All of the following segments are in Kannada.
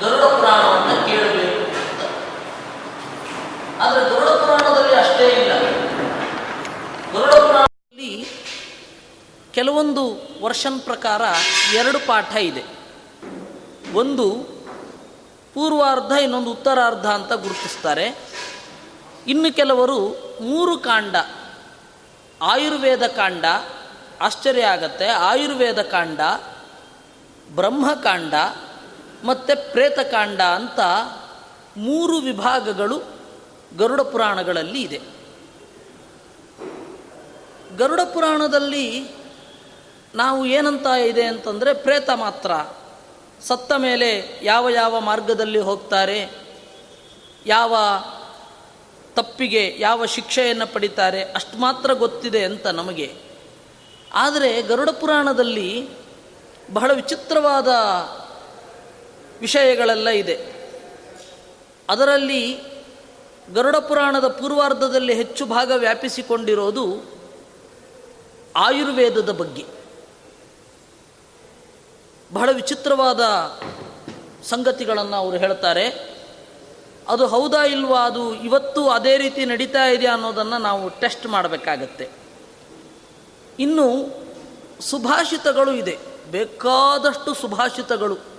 ಗರುಡ ಪುರಾಣವನ್ನು ಕೇಳಬೇಕು. ಆದರೆ ಪುರಾಣದಲ್ಲಿ ಅಷ್ಟೇ ಇಲ್ಲ. ಗರುಡ ಪುರಾಣದಲ್ಲಿ ಕೆಲವೊಂದು ವರ್ಷನ್ ಪ್ರಕಾರ ಎರಡು ಪಾಠ ಇದೆ. ಒಂದು ಪೂರ್ವಾರ್ಧ, ಇನ್ನೊಂದು ಉತ್ತರಾರ್ಧ ಅಂತ ಗುರುತಿಸ್ತಾರೆ. ಇನ್ನು ಕೆಲವರು ಮೂರು ಕಾಂಡ, ಆಯುರ್ವೇದ ಕಾಂಡ, ಆಶ್ಚರ್ಯ ಆಗತ್ತೆ. ಆಯುರ್ವೇದ ಕಾಂಡ, ಬ್ರಹ್ಮಕಾಂಡ ಮತ್ತು ಪ್ರೇತಕಾಂಡ ಅಂತ ಮೂರು ವಿಭಾಗಗಳು ಗರುಡ ಪುರಾಣಗಳಲ್ಲಿ ಇದೆ. ಗರುಡ ಪುರಾಣದಲ್ಲಿ ನಾವು ಏನಂತ ಇದೆ ಅಂತಂದರೆ ಪ್ರೇತ ಮಾತ್ರ. ಸತ್ತ ಮೇಲೆ ಯಾವ ಯಾವ ಮಾರ್ಗದಲ್ಲಿ ಹೋಗ್ತಾರೆ, ಯಾವ ತಪ್ಪಿಗೆ ಯಾವ ಶಿಕ್ಷೆಯನ್ನು ಪಡಿತಾರೆ ಅಷ್ಟು ಮಾತ್ರ ಗೊತ್ತಿದೆ ಅಂತ ನಮಗೆ. ಆದರೆ ಗರುಡ ಪುರಾಣದಲ್ಲಿ ಬಹಳ ವಿಚಿತ್ರವಾದ ವಿಷಯಗಳೆಲ್ಲ ಇದೆ. ಅದರಲ್ಲಿ ಗರುಡ ಪುರಾಣದ ಪೂರ್ವಾರ್ಧದಲ್ಲಿ ಹೆಚ್ಚು ಭಾಗ ವ್ಯಾಪಿಸಿಕೊಂಡಿರೋದು ಆಯುರ್ವೇದದ ಬಗ್ಗೆ. ಬಹಳ ವಿಚಿತ್ರವಾದ ಸಂಗತಿಗಳನ್ನು ಅವರು ಹೇಳ್ತಾರೆ. ಅದು ಹೌದಾ ಇಲ್ವಾ ಅದು ಇವತ್ತು ಅದೇ ರೀತಿ ನಡೀತಾ ಇದೆಯಾ ಅನ್ನೋದನ್ನು ನಾವು ಟೆಸ್ಟ್ ಮಾಡಬೇಕಾಗತ್ತೆ. ಇನ್ನು ಸುಭಾಷಿತಗಳು ಇದೆ. ಬೇಕಾದಷ್ಟು ಸುಭಾಷಿತಗಳು.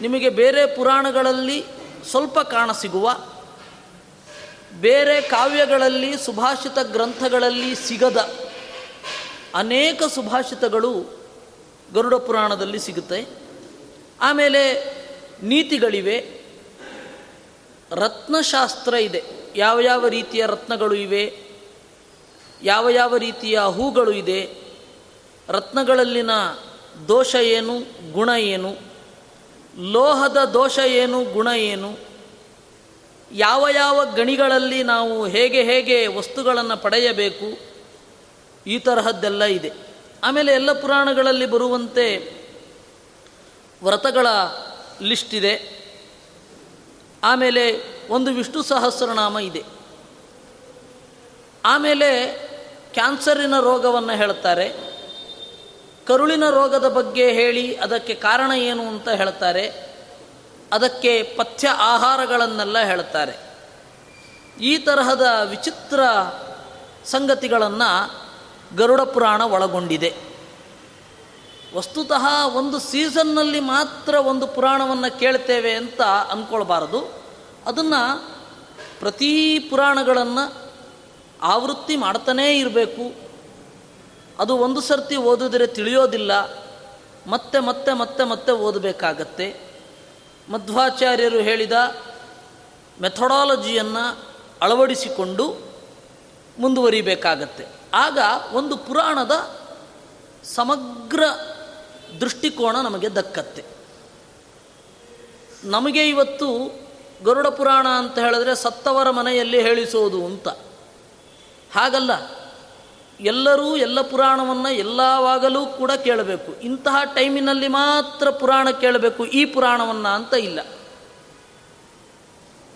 ನಿಮಗೆ ಬೇರೆ ಪುರಾಣಗಳಲ್ಲಿ ಸ್ವಲ್ಪ ಕಾಣಸಿಗುವ ಬೇರೆ ಕಾವ್ಯಗಳಲ್ಲಿ ಸುಭಾಷಿತ ಗ್ರಂಥಗಳಲ್ಲಿ ಸಿಗದ ಅನೇಕ ಸುಭಾಷಿತಗಳು ಗರುಡ ಪುರಾಣದಲ್ಲಿ ಸಿಗುತ್ತೆ. ಆಮೇಲೆ ನೀತಿಗಳಿವೆ. ರತ್ನಶಾಸ್ತ್ರ ಇದೆ. ಯಾವ ಯಾವ ರೀತಿಯ ರತ್ನಗಳು ಇವೆ? ಯಾವ ಯಾವ ರೀತಿಯ ಹೂಗಳು ಇದೆ? ರತ್ನಗಳಲ್ಲಿನ ದೋಷ ಏನು? ಗುಣ ಏನು? ಲೋಹದ ದೋಷ ಏನು, ಗುಣ ಏನು? ಯಾವ ಯಾವ ಗಣಿಗಳಲ್ಲಿ ನಾವು ಹೇಗೆ ಹೇಗೆ ವಸ್ತುಗಳನ್ನು ಪಡೆಯಬೇಕು? ಈ ತರಹದ್ದೆಲ್ಲ ಇದೆ. ಆಮೇಲೆ ಎಲ್ಲ ಪುರಾಣಗಳಲ್ಲಿ ಬರುವಂತೆ ವ್ರತಗಳ ಲಿಸ್ಟ್ ಇದೆ. ಆಮೇಲೆ ಒಂದು ವಿಷ್ಣು ಸಹಸ್ರನಾಮ ಇದೆ. ಆಮೇಲೆ ಕ್ಯಾನ್ಸರಿನ ರೋಗವನ್ನು ಹೇಳ್ತಾರೆ. ಕರುಳಿನ ರೋಗದ ಬಗ್ಗೆ ಹೇಳಿ ಅದಕ್ಕೆ ಕಾರಣ ಏನು ಅಂತ ಹೇಳ್ತಾರೆ. ಅದಕ್ಕೆ ಪಥ್ಯ ಆಹಾರಗಳನ್ನೆಲ್ಲ ಹೇಳ್ತಾರೆ. ಈ ತರಹದ ವಿಚಿತ್ರ ಸಂಗತಿಗಳನ್ನು ಗರುಡ ಪುರಾಣ ಒಳಗೊಂಡಿದೆ. ವಸ್ತುತಃ ಒಂದು ಸೀಸನ್ನಲ್ಲಿ ಮಾತ್ರ ಒಂದು ಪುರಾಣವನ್ನು ಕೇಳ್ತೇವೆ ಅಂತ ಅಂದ್ಕೊಳ್ಬಾರದು ಅದನ್ನು ಪ್ರತಿ ಪುರಾಣಗಳನ್ನು ಆವೃತ್ತಿ ಮಾಡ್ತಾನೇ ಇರಬೇಕು. ಅದು ಒಂದು ಸರ್ತಿ ಓದಿದರೆ ತಿಳಿಯೋದಿಲ್ಲ. ಮತ್ತೆ ಮತ್ತೆ ಮತ್ತೆ ಮತ್ತೆ ಓದಬೇಕಾಗತ್ತೆ. ಮಧ್ವಾಚಾರ್ಯರು ಹೇಳಿದ ಮೆಥಡಾಲಜಿಯನ್ನು ಅಳವಡಿಸಿಕೊಂಡು ಮುಂದುವರಿಬೇಕಾಗತ್ತೆ. ಆಗ ಒಂದು ಪುರಾಣದ ಸಮಗ್ರ ದೃಷ್ಟಿಕೋನ ನಮಗೆ ದಕ್ಕತ್ತೆ. ನಮಗೆ ಇವತ್ತು ಗರುಡ ಪುರಾಣ ಅಂತ ಹೇಳಿದ್ರೆ ಸತ್ತವರ ಮನೆಯಲ್ಲಿ ಹೇಳಿಸೋದು ಅಂತ. ಹಾಗಲ್ಲ. ಎಲ್ಲರೂ ಎಲ್ಲ ಪುರಾಣವನ್ನು ಎಲ್ಲವಾಗಲೂ ಕೂಡ ಕೇಳಬೇಕು. ಇಂತಹ ಟೈಮಿನಲ್ಲಿ ಮಾತ್ರ ಪುರಾಣ ಕೇಳಬೇಕು, ಈ ಪುರಾಣವನ್ನು ಅಂತ ಇಲ್ಲ.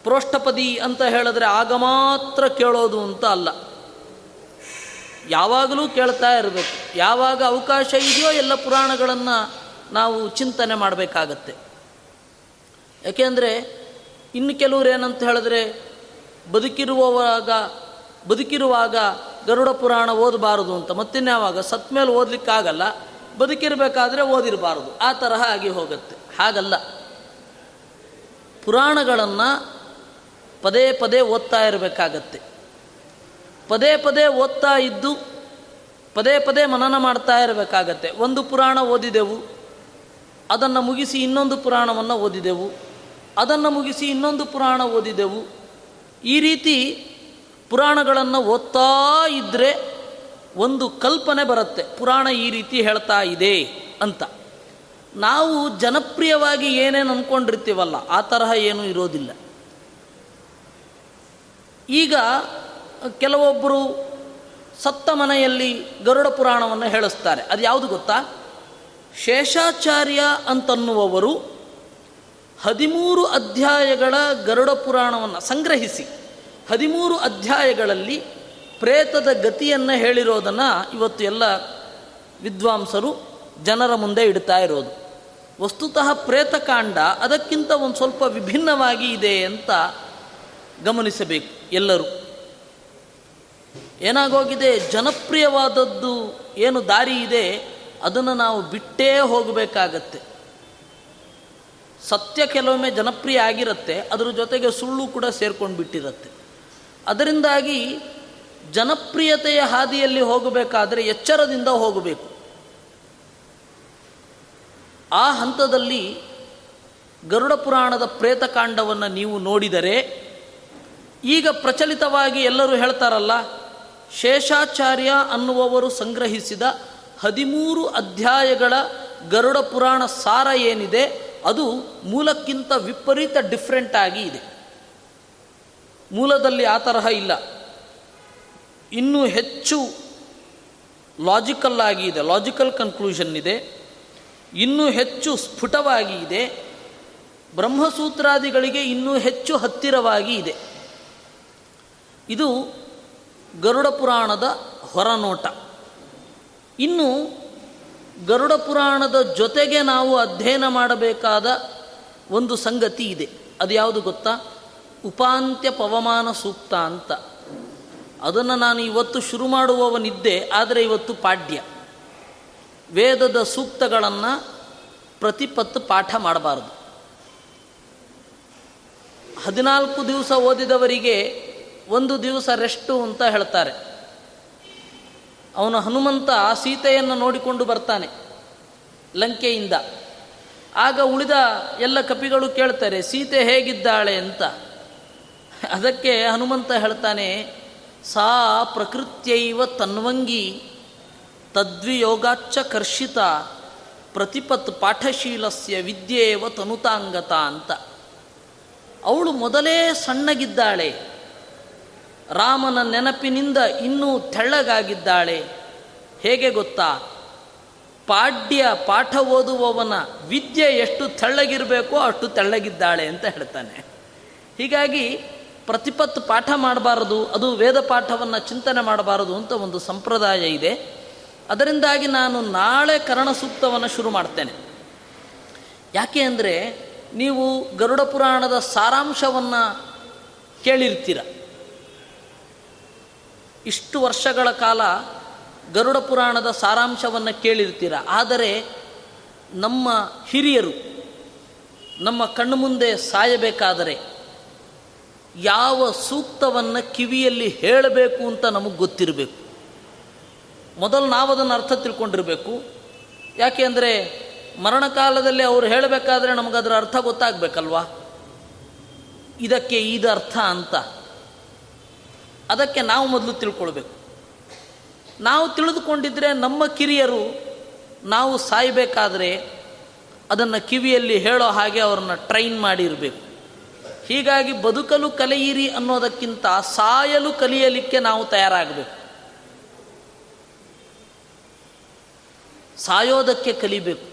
ಪ್ರೋಷ್ಠಪದಿ ಅಂತ ಹೇಳಿದ್ರೆ ಆಗ ಮಾತ್ರ ಕೇಳೋದು ಅಂತ ಅಲ್ಲ. ಯಾವಾಗಲೂ ಕೇಳ್ತಾ ಇರಬೇಕು. ಯಾವಾಗ ಅವಕಾಶ ಇದೆಯೋ ಎಲ್ಲ ಪುರಾಣಗಳನ್ನು ನಾವು ಚಿಂತನೆ ಮಾಡಬೇಕಾಗತ್ತೆ. ಯಾಕೆಂದರೆ ಇನ್ನು ಕೆಲವರು ಏನಂತ ಹೇಳಿದ್ರೆ, ಬದುಕಿರುವವಾಗ, ಬದುಕಿರುವಾಗ ಗರುಡ ಪುರಾಣ ಓದಬಾರದು ಅಂತ. ಮತ್ತಿನ್ಯಾವಾಗ ಸತ್ ಮೇಲೆ ಓದಲಿಕ್ಕಾಗಲ್ಲ, ಬದುಕಿರಬೇಕಾದ್ರೆ ಓದಿರಬಾರದು. ಆ ತರಹ ಆಗಿ ಹೋಗುತ್ತೆ. ಹಾಗಲ್ಲ. ಪುರಾಣಗಳನ್ನು ಪದೇ ಪದೇ ಓದ್ತಾ ಇರಬೇಕಾಗತ್ತೆ. ಪದೇ ಪದೇ ಓದ್ತಾ ಇದ್ದು, ಪದೇ ಪದೇ ಮನನ ಮಾಡ್ತಾ ಇರಬೇಕಾಗತ್ತೆ. ಒಂದು ಪುರಾಣ ಓದಿದೆವು, ಅದನ್ನು ಮುಗಿಸಿ ಇನ್ನೊಂದು ಪುರಾಣವನ್ನು ಓದಿದೆವು, ಅದನ್ನು ಮುಗಿಸಿ ಇನ್ನೊಂದು ಪುರಾಣ ಓದಿದೆವು. ಈ ರೀತಿ ಪುರಾಣಗಳನ್ನು ಓದ್ತಾ ಇದ್ದರೆ ಒಂದು ಕಲ್ಪನೆ ಬರುತ್ತೆ. ಪುರಾಣ ಈ ರೀತಿ ಹೇಳ್ತಾ ಇದೆ ಅಂತ. ನಾವು ಜನಪ್ರಿಯವಾಗಿ ಏನೇನು ಅಂದ್ಕೊಂಡಿರ್ತೀವಲ್ಲ ಆ ತರಹ ಏನೂ ಇರೋದಿಲ್ಲ. ಈಗ ಕೆಲವೊಬ್ಬರು ಸತ್ತ ಮನೆಯಲ್ಲಿ ಗರುಡ ಪುರಾಣವನ್ನು ಹೇಳಿಸ್ತಾರೆ. ಅದು ಯಾವುದು ಗೊತ್ತಾ? ಶೇಷಾಚಾರ್ಯ ಅಂತನ್ನುವವರು ಹದಿಮೂರು ಅಧ್ಯಾಯಗಳ ಗರುಡ ಪುರಾಣವನ್ನು ಸಂಗ್ರಹಿಸಿ. ಹದಿಮೂರು ಅಧ್ಯಾಯಗಳಲ್ಲಿ ಪ್ರೇತದ ಗತಿಯನ್ನು ಹೇಳಿರೋದನ್ನು ಇವತ್ತು ಎಲ್ಲ ವಿದ್ವಾಂಸರು ಜನರ ಮುಂದೆ ಇಡ್ತಾ ಇರೋದು. ವಸ್ತುತಃ ಪ್ರೇತಕಾಂಡ ಅದಕ್ಕಿಂತ ಒಂದು ಸ್ವಲ್ಪ ವಿಭಿನ್ನವಾಗಿ ಇದೆ ಅಂತ ಗಮನಿಸಬೇಕು ಎಲ್ಲರೂ. ಏನಾಗೋಗಿದೆ? ಜನಪ್ರಿಯವಾದದ್ದು ಏನು ದಾರಿ ಇದೆ? ಅದನ್ನು ನಾವು ಬಿಟ್ಟೇ ಹೋಗಬೇಕಾಗತ್ತೆ. ಸತ್ಯ ಕೆಲವೊಮ್ಮೆ ಜನಪ್ರಿಯ ಆಗಿರುತ್ತೆ, ಅದರ ಜೊತೆಗೆ ಸುಳ್ಳು ಕೂಡ ಸೇರ್ಕೊಂಡು ಬಿಟ್ಟಿರುತ್ತೆ ಅದರಿಂದಾಗಿ ಜನಪ್ರಿಯತೆಯ ಹಾದಿಯಲ್ಲಿ ಹೋಗಬೇಕಾದರೆ ಎಚ್ಚರದಿಂದ ಹೋಗಬೇಕು. ಆ ಹಂತದಲ್ಲಿ ಗರುಡ ಪುರಾಣದ ಪ್ರೇತಕಾಂಡವನ್ನು ನೀವು ನೋಡಿದರೆ ಈಗ ಪ್ರಚಲಿತವಾಗಿ ಎಲ್ಲರೂ ಹೇಳ್ತಾರಲ್ಲ, ಶೇಷಾಚಾರ್ಯ ಅನ್ನುವವರು ಸಂಗ್ರಹಿಸಿದ ಹದಿಮೂರು ಅಧ್ಯಾಯಗಳ ಗರುಡ ಪುರಾಣ ಸಾರ ಏನಿದೆ, ಅದು ಮೂಲಕ್ಕಿಂತ ವಿಪರೀತ ಡಿಫ್ರೆಂಟ್ ಆಗಿ ಇದೆ. ಮೂಲದಲ್ಲಿ ಆ ತರಹ ಇಲ್ಲ. ಇನ್ನೂ ಹೆಚ್ಚು ಲಾಜಿಕಲ್ ಆಗಿ ಇದೆ ಲಾಜಿಕಲ್ ಕನ್ಕ್ಲೂಷನ್ ಇದೆ. ಇನ್ನೂ ಹೆಚ್ಚು ಸ್ಫುಟವಾಗಿ ಇದೆ. ಬ್ರಹ್ಮಸೂತ್ರಾದಿಗಳಿಗೆ ಇನ್ನೂ ಹೆಚ್ಚು ಹತ್ತಿರವಾಗಿ ಇದೆ. ಇದು ಗರುಡ ಪುರಾಣದ ಹೊರನೋಟ. ಇನ್ನು ಗರುಡ ಪುರಾಣದ ಜೊತೆಗೆ ನಾವು ಅಧ್ಯಯನ ಮಾಡಬೇಕಾದ ಒಂದು ಸಂಗತಿ ಇದೆ. ಅದು ಯಾವುದು ಗೊತ್ತಾ? ಉಪಾಂತ್ಯ ಪವಮಾನ ಸೂಕ್ತ ಅಂತ. ಅದನ್ನು ನಾನು ಇವತ್ತು ಶುರು ಮಾಡುವವನಿದ್ದೆ, ಆದರೆ ಇವತ್ತು ಪಾಡ್ಯ. ವೇದದ ಸೂಕ್ತಗಳನ್ನು ಪ್ರತಿಪತ್ತು ಪಾಠ ಮಾಡಬಾರದು. ಹದಿನಾಲ್ಕು ದಿವಸ ಓದಿದವರಿಗೆ ಒಂದು ದಿವಸ ರೆಸ್ಟು ಅಂತ ಹೇಳ್ತಾರೆ. ಅವನು ಹನುಮಂತ ಸೀತೆಯನ್ನು ನೋಡಿಕೊಂಡು ಬರ್ತಾನೆ ಲಂಕೆಯಿಂದ. ಆಗ ಉಳಿದ ಎಲ್ಲ ಕಪಿಗಳು ಕೇಳ್ತಾರೆ, ಸೀತೆ ಹೇಗಿದ್ದಾಳೆ? ಅಂತ. ಅದಕ್ಕೆ ಹನುಮಂತ ಹೇಳ್ತಾನೆ, ಸಾ ಪ್ರಕೃತ್ಯೈವ ತನ್ವಂಗಿ ತದ್ವಿಯೋಗಾಚ್ಚ ಕರ್ಷಿತ, ಪ್ರತಿಪತ್ ಪಾಠಶೀಲಸ್ಯ ವಿದ್ಯೇವ ತನುತಾಂಗತ ಅಂತ. ಅವಳು ಮೊದಲೇ ಸಣ್ಣಗಿದ್ದಾಳೆ, ರಾಮನ ನೆನಪಿನಿಂದ ಇನ್ನೂ ತೆಳ್ಳಗಾಗಿದ್ದಾಳೆ. ಹೇಗೆ ಗೊತ್ತಾ? ಪಾಡ್ಯ ಪಾಠ ಓದುವವನ ವಿದ್ಯೆ ಎಷ್ಟು ತೆಳ್ಳಗಿರಬೇಕೋ ಅಷ್ಟು ತೆಳ್ಳಗಿದ್ದಾಳೆ ಅಂತ ಹೇಳ್ತಾನೆ. ಹೀಗಾಗಿ ಪ್ರತಿಪತ್ತು ಪಾಠ ಮಾಡಬಾರದು, ಅದು ವೇದ ಪಾಠವನ್ನು ಚಿಂತನೆ ಮಾಡಬಾರದು ಅಂತ ಒಂದು ಸಂಪ್ರದಾಯ ಇದೆ. ಅದರಿಂದಾಗಿ ನಾನು ನಾಳೆ ಕರಣ ಸೂಕ್ತವನ್ನು ಶುರು ಮಾಡ್ತೇನೆ. ಯಾಕೆ ಅಂದರೆ ನೀವು ಗರುಡ ಪುರಾಣದ ಸಾರಾಂಶವನ್ನು ಕೇಳಿರ್ತೀರ. ಇಷ್ಟು ವರ್ಷಗಳ ಕಾಲ ಗರುಡ ಪುರಾಣದ ಸಾರಾಂಶವನ್ನು ಕೇಳಿರ್ತೀರ. ಆದರೆ ನಮ್ಮ ಹಿರಿಯರು, ನಮ್ಮ ಕಣ್ಣು ಮುಂದೆ ಸಾಯಬೇಕಾದರೆ ಯಾವ ಸೂಕ್ತವನ್ನು ಕಿವಿಯಲ್ಲಿ ಹೇಳಬೇಕು ಅಂತ ನಮಗೆ ಗೊತ್ತಿರಬೇಕು. ಮೊದಲು ನಾವು ಅದನ್ನು ಅರ್ಥ ತಿಳ್ಕೊಂಡಿರಬೇಕು. ಯಾಕೆ ಅಂದರೆ ಮರಣಕಾಲದಲ್ಲಿ ಅವರು ಹೇಳಬೇಕಾದ್ರೆ ಅದರ ಅರ್ಥ ಗೊತ್ತಾಗಬೇಕಲ್ವಾ? ಇದಕ್ಕೆ ಇದು ಅರ್ಥ ಅಂತ. ಅದಕ್ಕೆ ನಾವು ಮೊದಲು ತಿಳ್ಕೊಳ್ಬೇಕು. ನಾವು ತಿಳಿದುಕೊಂಡಿದ್ದರೆ ನಮ್ಮ ಕಿರಿಯರು ನಾವು ಸಾಯಬೇಕಾದ್ರೆ ಅದನ್ನು ಕಿವಿಯಲ್ಲಿ ಹೇಳೋ ಹಾಗೆ ಅವ್ರನ್ನ ಟ್ರೈನ್ ಮಾಡಿರಬೇಕು. ಹೀಗಾಗಿ ಬದುಕಲು ಕಲಿಯಿರಿ ಅನ್ನೋದಕ್ಕಿಂತ ಸಾಯಲು ಕಲಿಯಲಿಕ್ಕೆ ನಾವು ತಯಾರಾಗಬೇಕು. ಸಾಯೋದಕ್ಕೆ ಕಲಿಬೇಕು.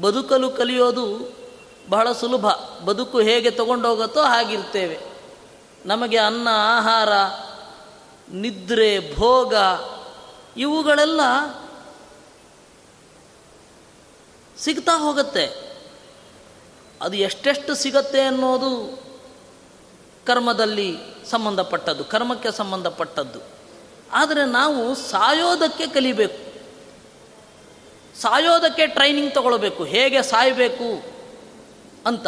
ಬದುಕಲು ಕಲಿಯೋದು ಬಹಳ ಸುಲಭ. ಬದುಕು ಹೇಗೆ ತಗೊಂಡೋಗುತ್ತೋ ಹಾಗಿರ್ತೇವೆ. ನಮಗೆ ಅನ್ನ, ಆಹಾರ, ನಿದ್ರೆ, ಭೋಗ ಇವುಗಳೆಲ್ಲ ಸಿಗ್ತಾ ಹೋಗುತ್ತೆ. ಅದು ಎಷ್ಟೆಷ್ಟು ಸಿಗತ್ತೆ ಅನ್ನೋದು ಕರ್ಮದಲ್ಲಿ ಸಂಬಂಧಪಟ್ಟದ್ದು, ಕರ್ಮಕ್ಕೆ ಸಂಬಂಧಪಟ್ಟದ್ದು. ಆದರೆ ನಾವು ಸಾಯೋದಕ್ಕೆ ಕಲಿಬೇಕು. ಸಾಯೋದಕ್ಕೆ ಟ್ರೈನಿಂಗ್ ತಗೊಳ್ಬೇಕು. ಹೇಗೆ ಸಾಯಬೇಕು ಅಂತ.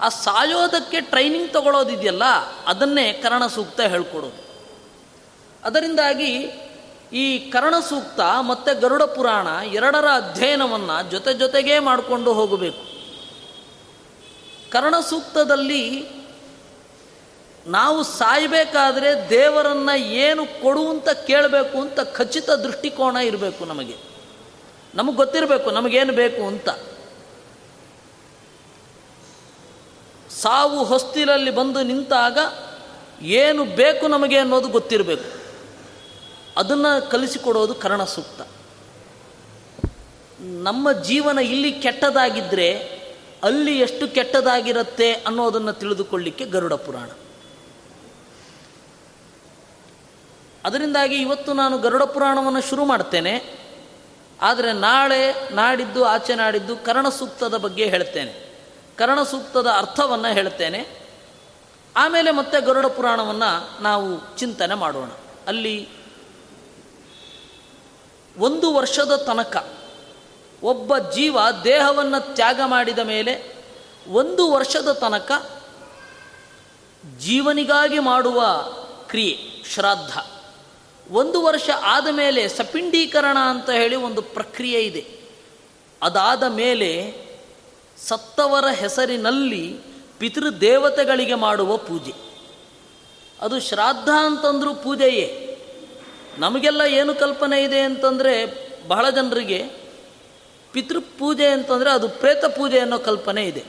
ಆ ಸಾಯೋದಕ್ಕೆ ಟ್ರೈನಿಂಗ್ ತಗೊಳ್ಳೋದಿದೆಯಲ್ಲ ಅದನ್ನೇ ಕರ್ಣ ಸೂಕ್ತ ಹೇಳ್ಕೊಡೋದು. ಅದರಿಂದಾಗಿ ಈ ಕರಣ ಸೂಕ್ತ ಮತ್ತು ಗರುಡ ಪುರಾಣ ಎರಡರ ಅಧ್ಯಯನವನ್ನು ಜೊತೆ ಜೊತೆಗೇ ಮಾಡಿಕೊಂಡು ಹೋಗಬೇಕು. ಕರ್ಣ ಸೂಕ್ತದಲ್ಲಿ ನಾವು ಸಾಯಬೇಕಾದ್ರೆ ದೇವರನ್ನು ಏನು ಕೊಡು ಅಂತ ಕೇಳಬೇಕು ಅಂತ ಖಚಿತ ದೃಷ್ಟಿಕೋನ ಇರಬೇಕು ನಮಗೆ. ನಮಗೆ ಗೊತ್ತಿರಬೇಕು, ನಮಗೇನು ಬೇಕು ಅಂತ. ಸಾವು ಹೊಸ್ತಿಲಲ್ಲಿ ಬಂದು ನಿಂತಾಗ ಏನು ಬೇಕು ನಮಗೆ ಅನ್ನೋದು ಗೊತ್ತಿರಬೇಕು. ಅದನ್ನು ಕಲಿಸಿಕೊಡೋದು ಕರ್ಣ ಸೂಕ್ತ. ನಮ್ಮ ಜೀವನ ಇಲ್ಲಿ ಕೆಟ್ಟದಾಗಿದ್ದರೆ ಅಲ್ಲಿ ಎಷ್ಟು ಕೆಟ್ಟದಾಗಿರುತ್ತೆ ಅನ್ನೋದನ್ನು ತಿಳಿದುಕೊಳ್ಳಿಕ್ಕೆ ಗರುಡ ಪುರಾಣ. ಅದರಿಂದಾಗಿ ಇವತ್ತು ನಾನು ಗರುಡ ಪುರಾಣವನ್ನು ಶುರು ಮಾಡ್ತೇನೆ. ಆದರೆ ನಾಳೆ ನಾಡಿದ್ದು, ಆಚೆ ನಾಡಿದ್ದು ಕರ್ಣ ಸೂಕ್ತದ ಬಗ್ಗೆ ಹೇಳ್ತೇನೆ. ಕರ್ಣ ಸೂಕ್ತದ ಅರ್ಥವನ್ನು ಹೇಳ್ತೇನೆ. ಆಮೇಲೆ ಮತ್ತೆ ಗರುಡ ಪುರಾಣವನ್ನು ನಾವು ಚಿಂತನೆ ಮಾಡೋಣ. ಅಲ್ಲಿ ಒಂದು ವರ್ಷದ ತನಕ ಒಬ್ಬ ಜೀವ ದೇಹವನ್ನು ತ್ಯಾಗ ಮಾಡಿದ ಮೇಲೆ ಒಂದು ವರ್ಷದ ತನಕ ಜೀವನಿಗಾಗಿ ಮಾಡುವ ಕ್ರಿಯೆ, ಶ್ರಾದ್ದ. ಒಂದು ವರ್ಷ ಆದ ಮೇಲೆ ಸಪಿಂಡೀಕರಣ ಅಂತ ಹೇಳಿ ಒಂದು ಪ್ರಕ್ರಿಯೆ ಇದೆ. ಅದಾದ ಮೇಲೆ ಸತ್ತವರ ಹೆಸರಿನಲ್ಲಿ ಪಿತೃದೇವತೆಗಳಿಗೆ ಮಾಡುವ ಪೂಜೆ. ಅದು ಶ್ರಾದ್ದ ಅಂತಂದರೂ ಪೂಜೆಯೇ. ನಮಗೆಲ್ಲ ಏನು ಕಲ್ಪನೆ ಇದೆ ಅಂತಂದರೆ ಬಹಳ ಜನರಿಗೆ ಪಿತೃಪೂಜೆ ಅಂತಂದರೆ ಅದು ಪ್ರೇತ ಪೂಜೆ ಅನ್ನೋ ಕಲ್ಪನೆ ಇದೆ.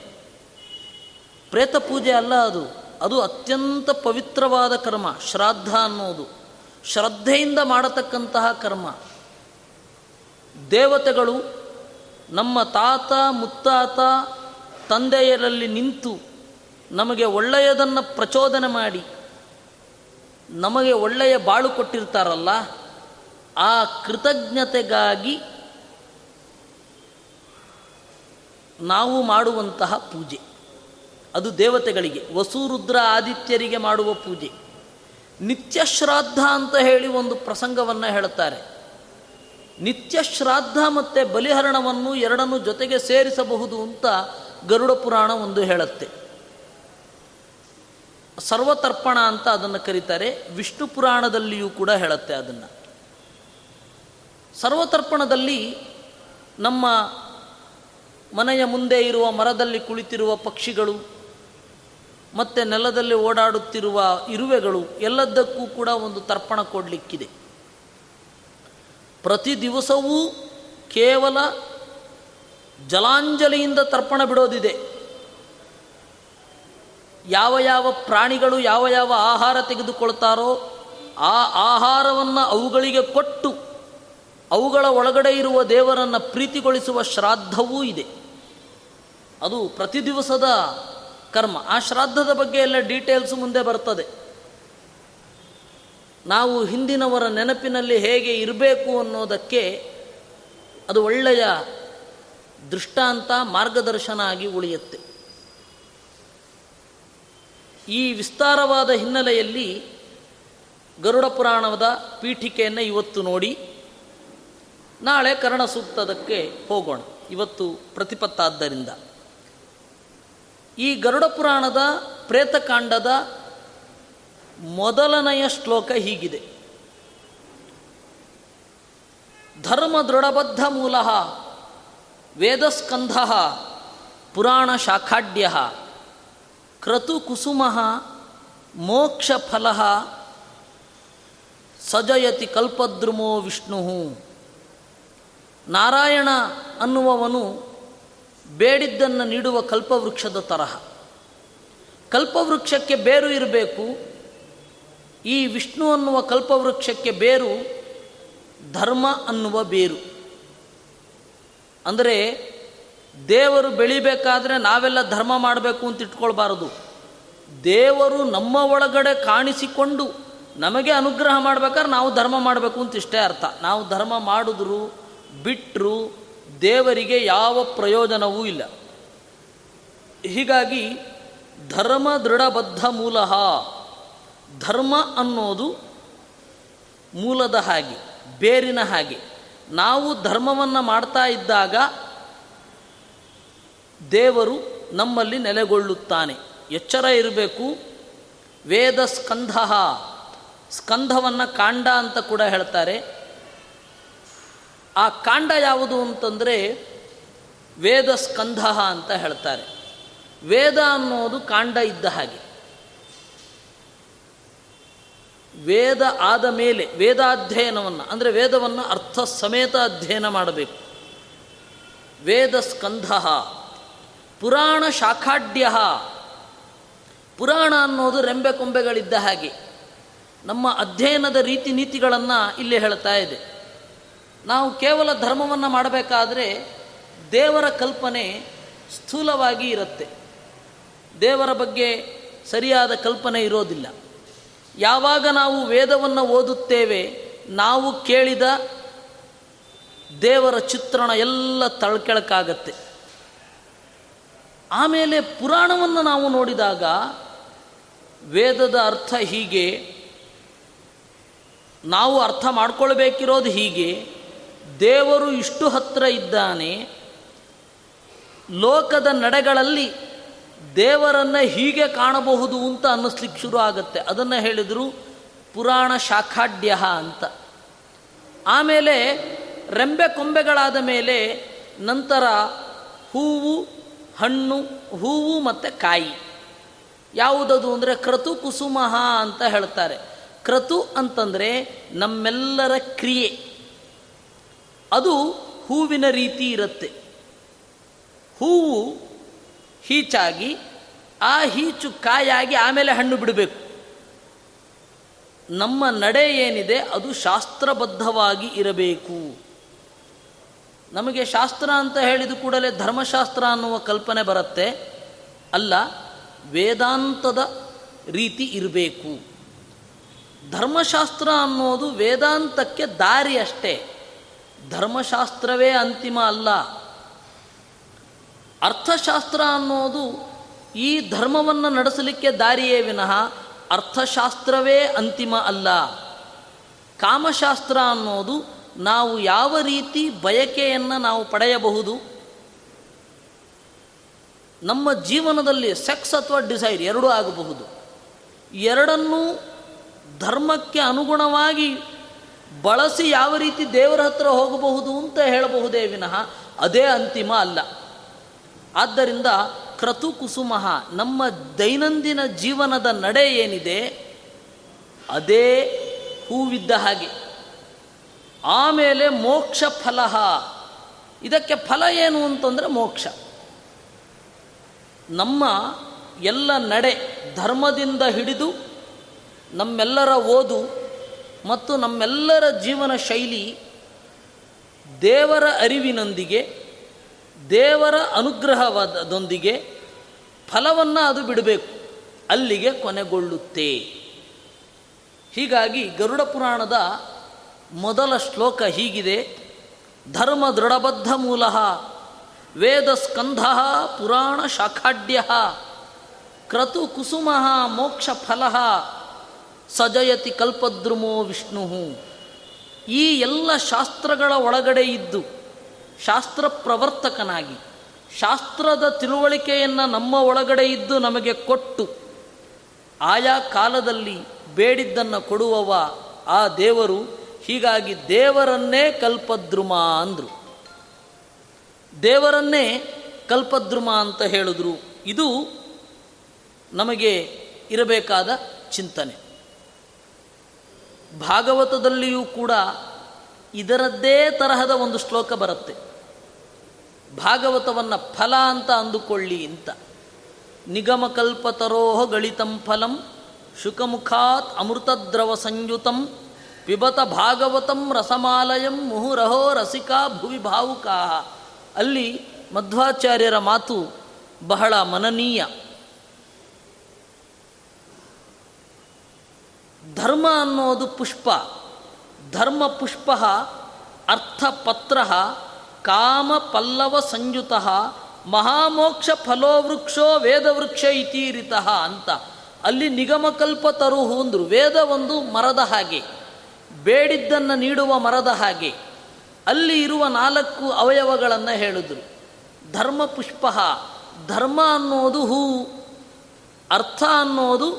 ಪ್ರೇತ ಪೂಜೆ ಅಲ್ಲ ಅದು. ಅದು ಅತ್ಯಂತ ಪವಿತ್ರವಾದ ಕರ್ಮ, ಶ್ರಾದ್ದ ಅನ್ನೋದು. ಶ್ರದ್ಧೆಯಿಂದ ಮಾಡತಕ್ಕಂತಹ ಕರ್ಮ. ದೇವತೆಗಳು ನಮ್ಮ ತಾತ, ಮುತ್ತಾತ, ತಂದೆಯರಲ್ಲಿ ನಿಂತು ನಮಗೆ ಒಳ್ಳೆಯದನ್ನು ಪ್ರಚೋದನೆ ಮಾಡಿ, ನಮಗೆ ಒಳ್ಳೆಯ ಬಾಳು ಕೊಟ್ಟಿರ್ತಾರಲ್ಲ, ಆ ಕೃತಜ್ಞತೆಗಾಗಿ ನಾವು ಮಾಡುವಂತಹ ಪೂಜೆ. ಅದು ದೇವತೆಗಳಿಗೆ, ವಸುರುದ್ರ ಆದಿತ್ಯರಿಗೆ ಮಾಡುವ ಪೂಜೆ. ನಿತ್ಯ ಶ್ರಾದ್ದ ಅಂತ ಹೇಳಿ ಒಂದು ಪ್ರಸಂಗವನ್ನು ಹೇಳುತ್ತಾರೆ. ನಿತ್ಯ ಶ್ರಾದ್ದ ಮತ್ತು ಬಲಿಹರಣವನ್ನು ಎರಡನ್ನು ಜೊತೆಗೆ ಸೇರಿಸಬಹುದು ಅಂತ ಗರುಡ ಪುರಾಣ ಒಂದು ಹೇಳುತ್ತೆ. ಸರ್ವತರ್ಪಣ ಅಂತ ಅದನ್ನು ಕರೀತಾರೆ, ವಿಷ್ಣು ಪುರಾಣದಲ್ಲಿಯೂ ಕೂಡ ಹೇಳುತ್ತೆ ಅದನ್ನು. ಸರ್ವತರ್ಪಣದಲ್ಲಿ ನಮ್ಮ ಮನೆಯ ಮುಂದೆ ಇರುವ ಮರದಲ್ಲಿ ಕುಳಿತಿರುವ ಪಕ್ಷಿಗಳು ಮತ್ತು ನೆಲದಲ್ಲಿ ಓಡಾಡುತ್ತಿರುವ ಇರುವೆಗಳು ಎಲ್ಲದಕ್ಕೂ ಕೂಡ ಒಂದು ತರ್ಪಣ ಕೊಡಲಿಕ್ಕಿದೆ. ಪ್ರತಿ ದಿವಸವೂ ಕೇವಲ ಜಲಾಂಜಲಿಯಿಂದ ತರ್ಪಣ ಬಿಡೋದಿದೆ. ಯಾವ ಯಾವ ಪ್ರಾಣಿಗಳು ಯಾವ ಯಾವ ಆಹಾರ ತೆಗೆದುಕೊಳ್ತಾರೋ ಆ ಆಹಾರವನ್ನು ಅವುಗಳಿಗೆ ಕೊಟ್ಟು ಅವುಗಳ ಒಳಗಡೆ ಇರುವ ದೇವರನ್ನು ಪ್ರೀತಿಗೊಳಿಸುವ ಶ್ರಾದ್ದವೂ ಇದೆ. ಅದು ಪ್ರತಿ ದಿವಸದ ಕರ್ಮ. ಆ ಶ್ರಾದ್ದದ ಬಗ್ಗೆ ಎಲ್ಲ ಡೀಟೇಲ್ಸ್ ಮುಂದೆ ಬರ್ತದೆ. ನಾವು ಹಿಂದಿನವರ ನೆನಪಿನಲ್ಲಿ ಹೇಗೆ ಇರಬೇಕು ಅನ್ನೋದಕ್ಕೆ ಅದು ಒಳ್ಳೆಯ ದೃಷ್ಟಾಂತ, ಮಾರ್ಗದರ್ಶನ ಆಗಿ ಉಳಿಯುತ್ತೆ. ಈ ವಿಸ್ತಾರವಾದ ಹಿನ್ನೆಲೆಯಲ್ಲಿ ಗರುಡ ಪುರಾಣದ ಪೀಠಿಕೆಯನ್ನು ಇವತ್ತು ನೋಡಿ, ನಾಳೆ ಕರ್ಣಸೂಕ್ತದಕ್ಕೆ ಹೋಗೋಣ. ಇವತ್ತು ಪ್ರತಿಪತ್ತಾದ್ದರಿಂದ. ಈ ಗರುಡ ಪುರಾಣದ ಪ್ರೇತಕಾಂಡದ ಮೊದಲನೆಯ ಶ್ಲೋಕ ಹೀಗಿದೆ. ಧರ್ಮ ದೃಢಬದ್ಧ ಮೂಲ ವೇದಸ್ಕಂಧ ಪುರಾಣ ಶಾಖಾಢ್ಯ ಕ್ರತುಕುಸುಮ ಮೋಕ್ಷಫಲ ಸಜಯತಿ ಕಲ್ಪದ್ರುಮೋ ವಿಷ್ಣು. ನಾರಾಯಣ ಅನ್ನುವವನು ಬೇಡಿದ್ದನ್ನು ನೀಡುವ ಕಲ್ಪವೃಕ್ಷದ ತರಹ. ಕಲ್ಪವೃಕ್ಷಕ್ಕೆ ಬೇರು ಇರಬೇಕು. ಈ ವಿಷ್ಣು ಅನ್ನುವ ಕಲ್ಪವೃಕ್ಷಕ್ಕೆ ಬೇರು ಧರ್ಮ ಅನ್ನುವ ಬೇರು. ಅಂದರೆ ದೇವರು ಬೆಳಿಬೇಕಾದ್ರೆ ನಾವೆಲ್ಲ ಧರ್ಮ ಮಾಡಬೇಕು ಅಂತ ಇಟ್ಕೊಳ್ಬಾರದು. ದೇವರು ನಮ್ಮ ಒಳಗಡೆ ಕಾಣಿಸಿಕೊಂಡು ನಮಗೆ ಅನುಗ್ರಹ ಮಾಡ್ಬೇಕಾದ್ರೆ ನಾವು ಧರ್ಮ ಮಾಡಬೇಕು ಅಂತ ಇಷ್ಟೇ ಅರ್ಥ. ನಾವು ಧರ್ಮ ಮಾಡಿದ್ರು ಬಿಟ್ಟರು ದೇವರಿಗೆ ಯಾವ ಪ್ರಯೋಜನವೂ ಇಲ್ಲ. ಹೀಗಾಗಿ ಧರ್ಮ ದೃಢಬದ್ಧ ಮೂಲ ಧರ್ಮ ಅನ್ನೋದು ಮೂಲದ ಹಾಗೆ, ಬೇರಿನ ಹಾಗೆ. ನಾವು ಧರ್ಮವನ್ನು ಮಾಡ್ತಾ ಇದ್ದಾಗ ದೇವರು ನಮ್ಮಲ್ಲಿ ನೆಲೆಗೊಳ್ಳುತ್ತಾನೆ. ಎಚ್ಚರ ಇರಬೇಕು. ವೇದ ಸ್ಕಂಧ ಸ್ಕಂಧವನ್ನು ಕಾಂಡ ಅಂತ ಕೂಡ ಹೇಳ್ತಾರೆ. ಆ ಕಾಂಡ ಯಾವುದು ಅಂತಂದರೆ ವೇದ ಸ್ಕಂಧ ಅಂತ ಹೇಳ್ತಾರೆ. ವೇದ ಅನ್ನೋದು ಕಾಂಡ ಇದ್ದ ಹಾಗೆ. ವೇದ ಆದ ಮೇಲೆ, ವೇದಾಧ್ಯಯನವನ್ನು, ಅಂದರೆ ವೇದವನ್ನು ಅರ್ಥ ಸಮೇತ ಅಧ್ಯಯನ ಮಾಡಬೇಕು. ವೇದ ಸ್ಕಂಧ, ಪುರಾಣ ಶಾಖಾಢ್ಯ ಪುರಾಣ ಅನ್ನೋದು ರೆಂಬೆ ಕೊಂಬೆಗಳಿದ್ದ ಹಾಗೆ. ನಮ್ಮ ಅಧ್ಯಯನದ ರೀತಿ ನೀತಿಗಳನ್ನು ಇಲ್ಲಿ ಹೇಳ್ತಾ ಇದೆ. ನಾವು ಕೇವಲ ಧರ್ಮವನ್ನು ಮಾಡಬೇಕಾದ್ರೆ ದೇವರ ಕಲ್ಪನೆ ಸ್ಥೂಲವಾಗಿ ಇರುತ್ತೆ. ದೇವರ ಬಗ್ಗೆ ಸರಿಯಾದ ಕಲ್ಪನೆ ಇರೋದಿಲ್ಲ. ಯಾವಾಗ ನಾವು ವೇದವನ್ನು ಓದುತ್ತೇವೆ, ನಾವು ಕೇಳಿದ ದೇವರ ಚಿತ್ರಣ ಎಲ್ಲ ತಳ್ಕೆಳಕಾಗತ್ತೆ. ಆಮೇಲೆ ಪುರಾಣವನ್ನು ನಾವು ನೋಡಿದಾಗ ವೇದದ ಅರ್ಥ ಹೀಗೆ, ನಾವು ಅರ್ಥ ಮಾಡ್ಕೊಳ್ಬೇಕಿರೋದು ಹೀಗೆ ದೇವರು ಇಷ್ಟು ಹತ್ರ ಇದ್ದಾನೆ, ಲೋಕದ ನಡೆಗಳಲ್ಲಿ ದೇವರನ್ನು ಹೀಗೆ ಕಾಣಬಹುದು ಅಂತ ಅನ್ನಿಸ್ಲಿಕ್ಕೆ ಶುರು ಆಗುತ್ತೆ. ಅದನ್ನು ಹೇಳಿದರು ಪುರಾಣ ಶಾಖಾಢ್ಯ ಅಂತ. ಆಮೇಲೆ ರೆಂಬೆ ಕೊಂಬೆಗಳಾದ ಮೇಲೆ ನಂತರ ಹೂವು, ಹಣ್ಣು, ಹೂವು ಮತ್ತು ಕಾಯಿ. ಯಾವುದದು ಅಂದರೆ ಕ್ರತು ಕುಸುಮಹ ಅಂತ ಹೇಳ್ತಾರೆ. ಕ್ರತು ಅಂತಂದರೆ ನಮ್ಮೆಲ್ಲರ ಕ್ರಿಯೆ. ಅದು ಹೂವಿನ ರೀತಿ ಇರುತ್ತೆ. ಹೂವು ಹೀಚಾಗಿ, ಆ ಹೀಚು ಕಾಯಾಗಿ ಆಮೇಲೆ ಹಣ್ಣು ಬಿಡಬೇಕು. ನಮ್ಮ ನಡೆ ಏನಿದೆ, ಅದು ಶಾಸ್ತ್ರಬದ್ಧವಾಗಿ ಇರಬೇಕು. ನಮಗೆ ಶಾಸ್ತ್ರ ಅಂತ ಹೇಳಿದ ಕೂಡಲೇ ಧರ್ಮಶಾಸ್ತ್ರ ಅನ್ನುವ ಕಲ್ಪನೆ ಬರುತ್ತೆ. ಅಲ್ಲ, ವೇದಾಂತದ ರೀತಿ ಇರಬೇಕು. ಧರ್ಮಶಾಸ್ತ್ರ ಅನ್ನೋದು ವೇದಾಂತಕ್ಕೆ ದಾರಿ ಅಷ್ಟೇ. ಧರ್ಮಶಾಸ್ತ್ರವೇ ಅಂತಿಮ ಅಲ್ಲ. ಅರ್ಥಶಾಸ್ತ್ರ ಅನ್ನೋದು ಈ ಧರ್ಮವನ್ನು ನಡೆಸಲಿಕ್ಕೆ ದಾರಿಯೇ ವಿನಃ ಅರ್ಥಶಾಸ್ತ್ರವೇ ಅಂತಿಮ ಅಲ್ಲ. ಕಾಮಶಾಸ್ತ್ರ ಅನ್ನೋದು ನಾವು ಯಾವ ರೀತಿ ಬಯಕೆಯನ್ನು ನಾವು ಪಡೆಯಬಹುದು? ನಮ್ಮ ಜೀವನದಲ್ಲಿ ಸೆಕ್ಸ್ ಅಥವಾ ಡಿಸೈರ್ ಎರಡೂ ಆಗಬಹುದು. ಎರಡನ್ನೂ ಧರ್ಮಕ್ಕೆ ಅನುಗುಣವಾಗಿ ಬಳಸಿ ಯಾವ ರೀತಿ ದೇವರ ಹತ್ರ ಹೋಗಬಹುದು ಅಂತ ಹೇಳಬಹುದೇ ವಿನಃ ಅದೇ ಅಂತಿಮ ಅಲ್ಲ. ಆದ್ದರಿಂದ ಕ್ರತು ಕುಸುಮಃ ನಮ್ಮ ದೈನಂದಿನ ಜೀವನದ ನಡೆ ಏನಿದೆ ಅದೇ ಹೂವಿದ್ದ ಹಾಗೆ. ಆಮೇಲೆ ಮೋಕ್ಷ ಫಲ ಇದಕ್ಕೆ ಫಲ ಏನು ಅಂತಂದರೆ ಮೋಕ್ಷ. ನಮ್ಮ ಎಲ್ಲ ನಡೆ ಧರ್ಮದಿಂದ ಹಿಡಿದು ನಮ್ಮೆಲ್ಲರ ಓದು ಮತ್ತು ನಮ್ಮೆಲ್ಲರ ಜೀವನ ಶೈಲಿ ದೇವರ ಅರಿವಿನೊಂದಿಗೆ, ದೇವರ ಅನುಗ್ರಹವಾದದೊಂದಿಗೆ ಫಲವನ್ನು ಅದು ಬಿಡಬೇಕು. ಅಲ್ಲಿಗೆ ಕೊನೆಗೊಳ್ಳುತ್ತೆ. ಹೀಗಾಗಿ ಗರುಡ ಪುರಾಣದ ಮೊದಲ ಶ್ಲೋಕ ಹೀಗಿದೆ. ಧರ್ಮ ದೃಢಬದ್ಧ ಮೂಲ, ವೇದ ಸ್ಕಂಧ ಪುರಾಣ ಶಾಖಾಢ್ಯ, ಕ್ರತು ಕುಸುಮ ಮೋಕ್ಷ ಫಲ. ಸಜಯತಿ ಕಲ್ಪದ್ರುಮೋ ವಿಷ್ಣು. ಈ ಎಲ್ಲ ಶಾಸ್ತ್ರಗಳ ಒಳಗಡೆ ಇದ್ದು, ಶಾಸ್ತ್ರ ಪ್ರವರ್ತಕನಾಗಿ, ಶಾಸ್ತ್ರದ ತಿಳುವಳಿಕೆಯನ್ನು ನಮ್ಮ ಒಳಗಡೆ ಇದ್ದು ನಮಗೆ ಕೊಟ್ಟು, ಆಯಾ ಕಾಲದಲ್ಲಿ ಬೇಡಿದ್ದನ್ನು ಕೊಡುವವ ಆ ದೇವರು, ಹೀಗಾಗಿ ದೇವರನ್ನೇ ಕಲ್ಪದ್ರುಮ ಅಂದರು. ದೇವರನ್ನೇ ಕಲ್ಪದ್ರುಮ ಅಂತ ಹೇಳಿದ್ರು. ಇದು ನಮಗೆ ಇರಬೇಕಾದ ಚಿಂತನೆ. ಭಾಗವತದಲ್ಲಿಯೂ ಕೂಡ ಇದರದ್ದೇ ತರಹದ ಒಂದು ಶ್ಲೋಕ ಬರುತ್ತೆ. ಭಾಗವತವನ್ನು ಫಲ ಅಂತ ಅಂದುಕೊಳ್ಳಿ ಅಂತ. ನಿಗಮಕಲ್ಪತರೋಹ ಗಳಿತಂ ಫಲಂ, ಶುಕಮುಖಾತ್ ಅಮೃತದ್ರವ ಸಂಯುತಂ ಪಿಬತ ಭಾಗವತಂ ರಸಮಾಲಯಂ ಮುಹುರಹೋ ರಸಿಕಾ ಭುವಿ ಭಾವುಕಾ ಅಲ್ಲಿ ಮಧ್ವಾಚಾರ್ಯರ ಮಾತು ಬಹಳ ಮನನೀಯ. ಧರ್ಮ ಅನ್ನೋದು ಪುಷ್ಪ. ಧರ್ಮ ಪುಷ್ಪ ಅರ್ಥಪತ್ರ ಕಾಮ ಪಲ್ಲವ ಸಂಯುತ ಮಹಾಮೋಕ್ಷ ಫಲೋವೃಕ್ಷೋ ವೇದವೃಕ್ಷ ಇತೀರಿತ ಅಂತ. ಅಲ್ಲಿ ನಿಗಮಕಲ್ಪ ತರುಹು ಅಂದರು ವೇದ ಒಂದು ಮರದ ಹಾಗೆ. ಬೇಡಿದ್ದನ್ನು ನೀಡುವ ಮರದ ಹಾಗೆ. ಅಲ್ಲಿ ಇರುವ ನಾಲ್ಕು ಅವಯವಗಳನ್ನು ಹೇಳಿದರು. ಧರ್ಮ ಪುಷ್ಪ ಧರ್ಮ ಅನ್ನೋದು ಹೂ, ಅರ್ಥ ಅನ್ನೋದು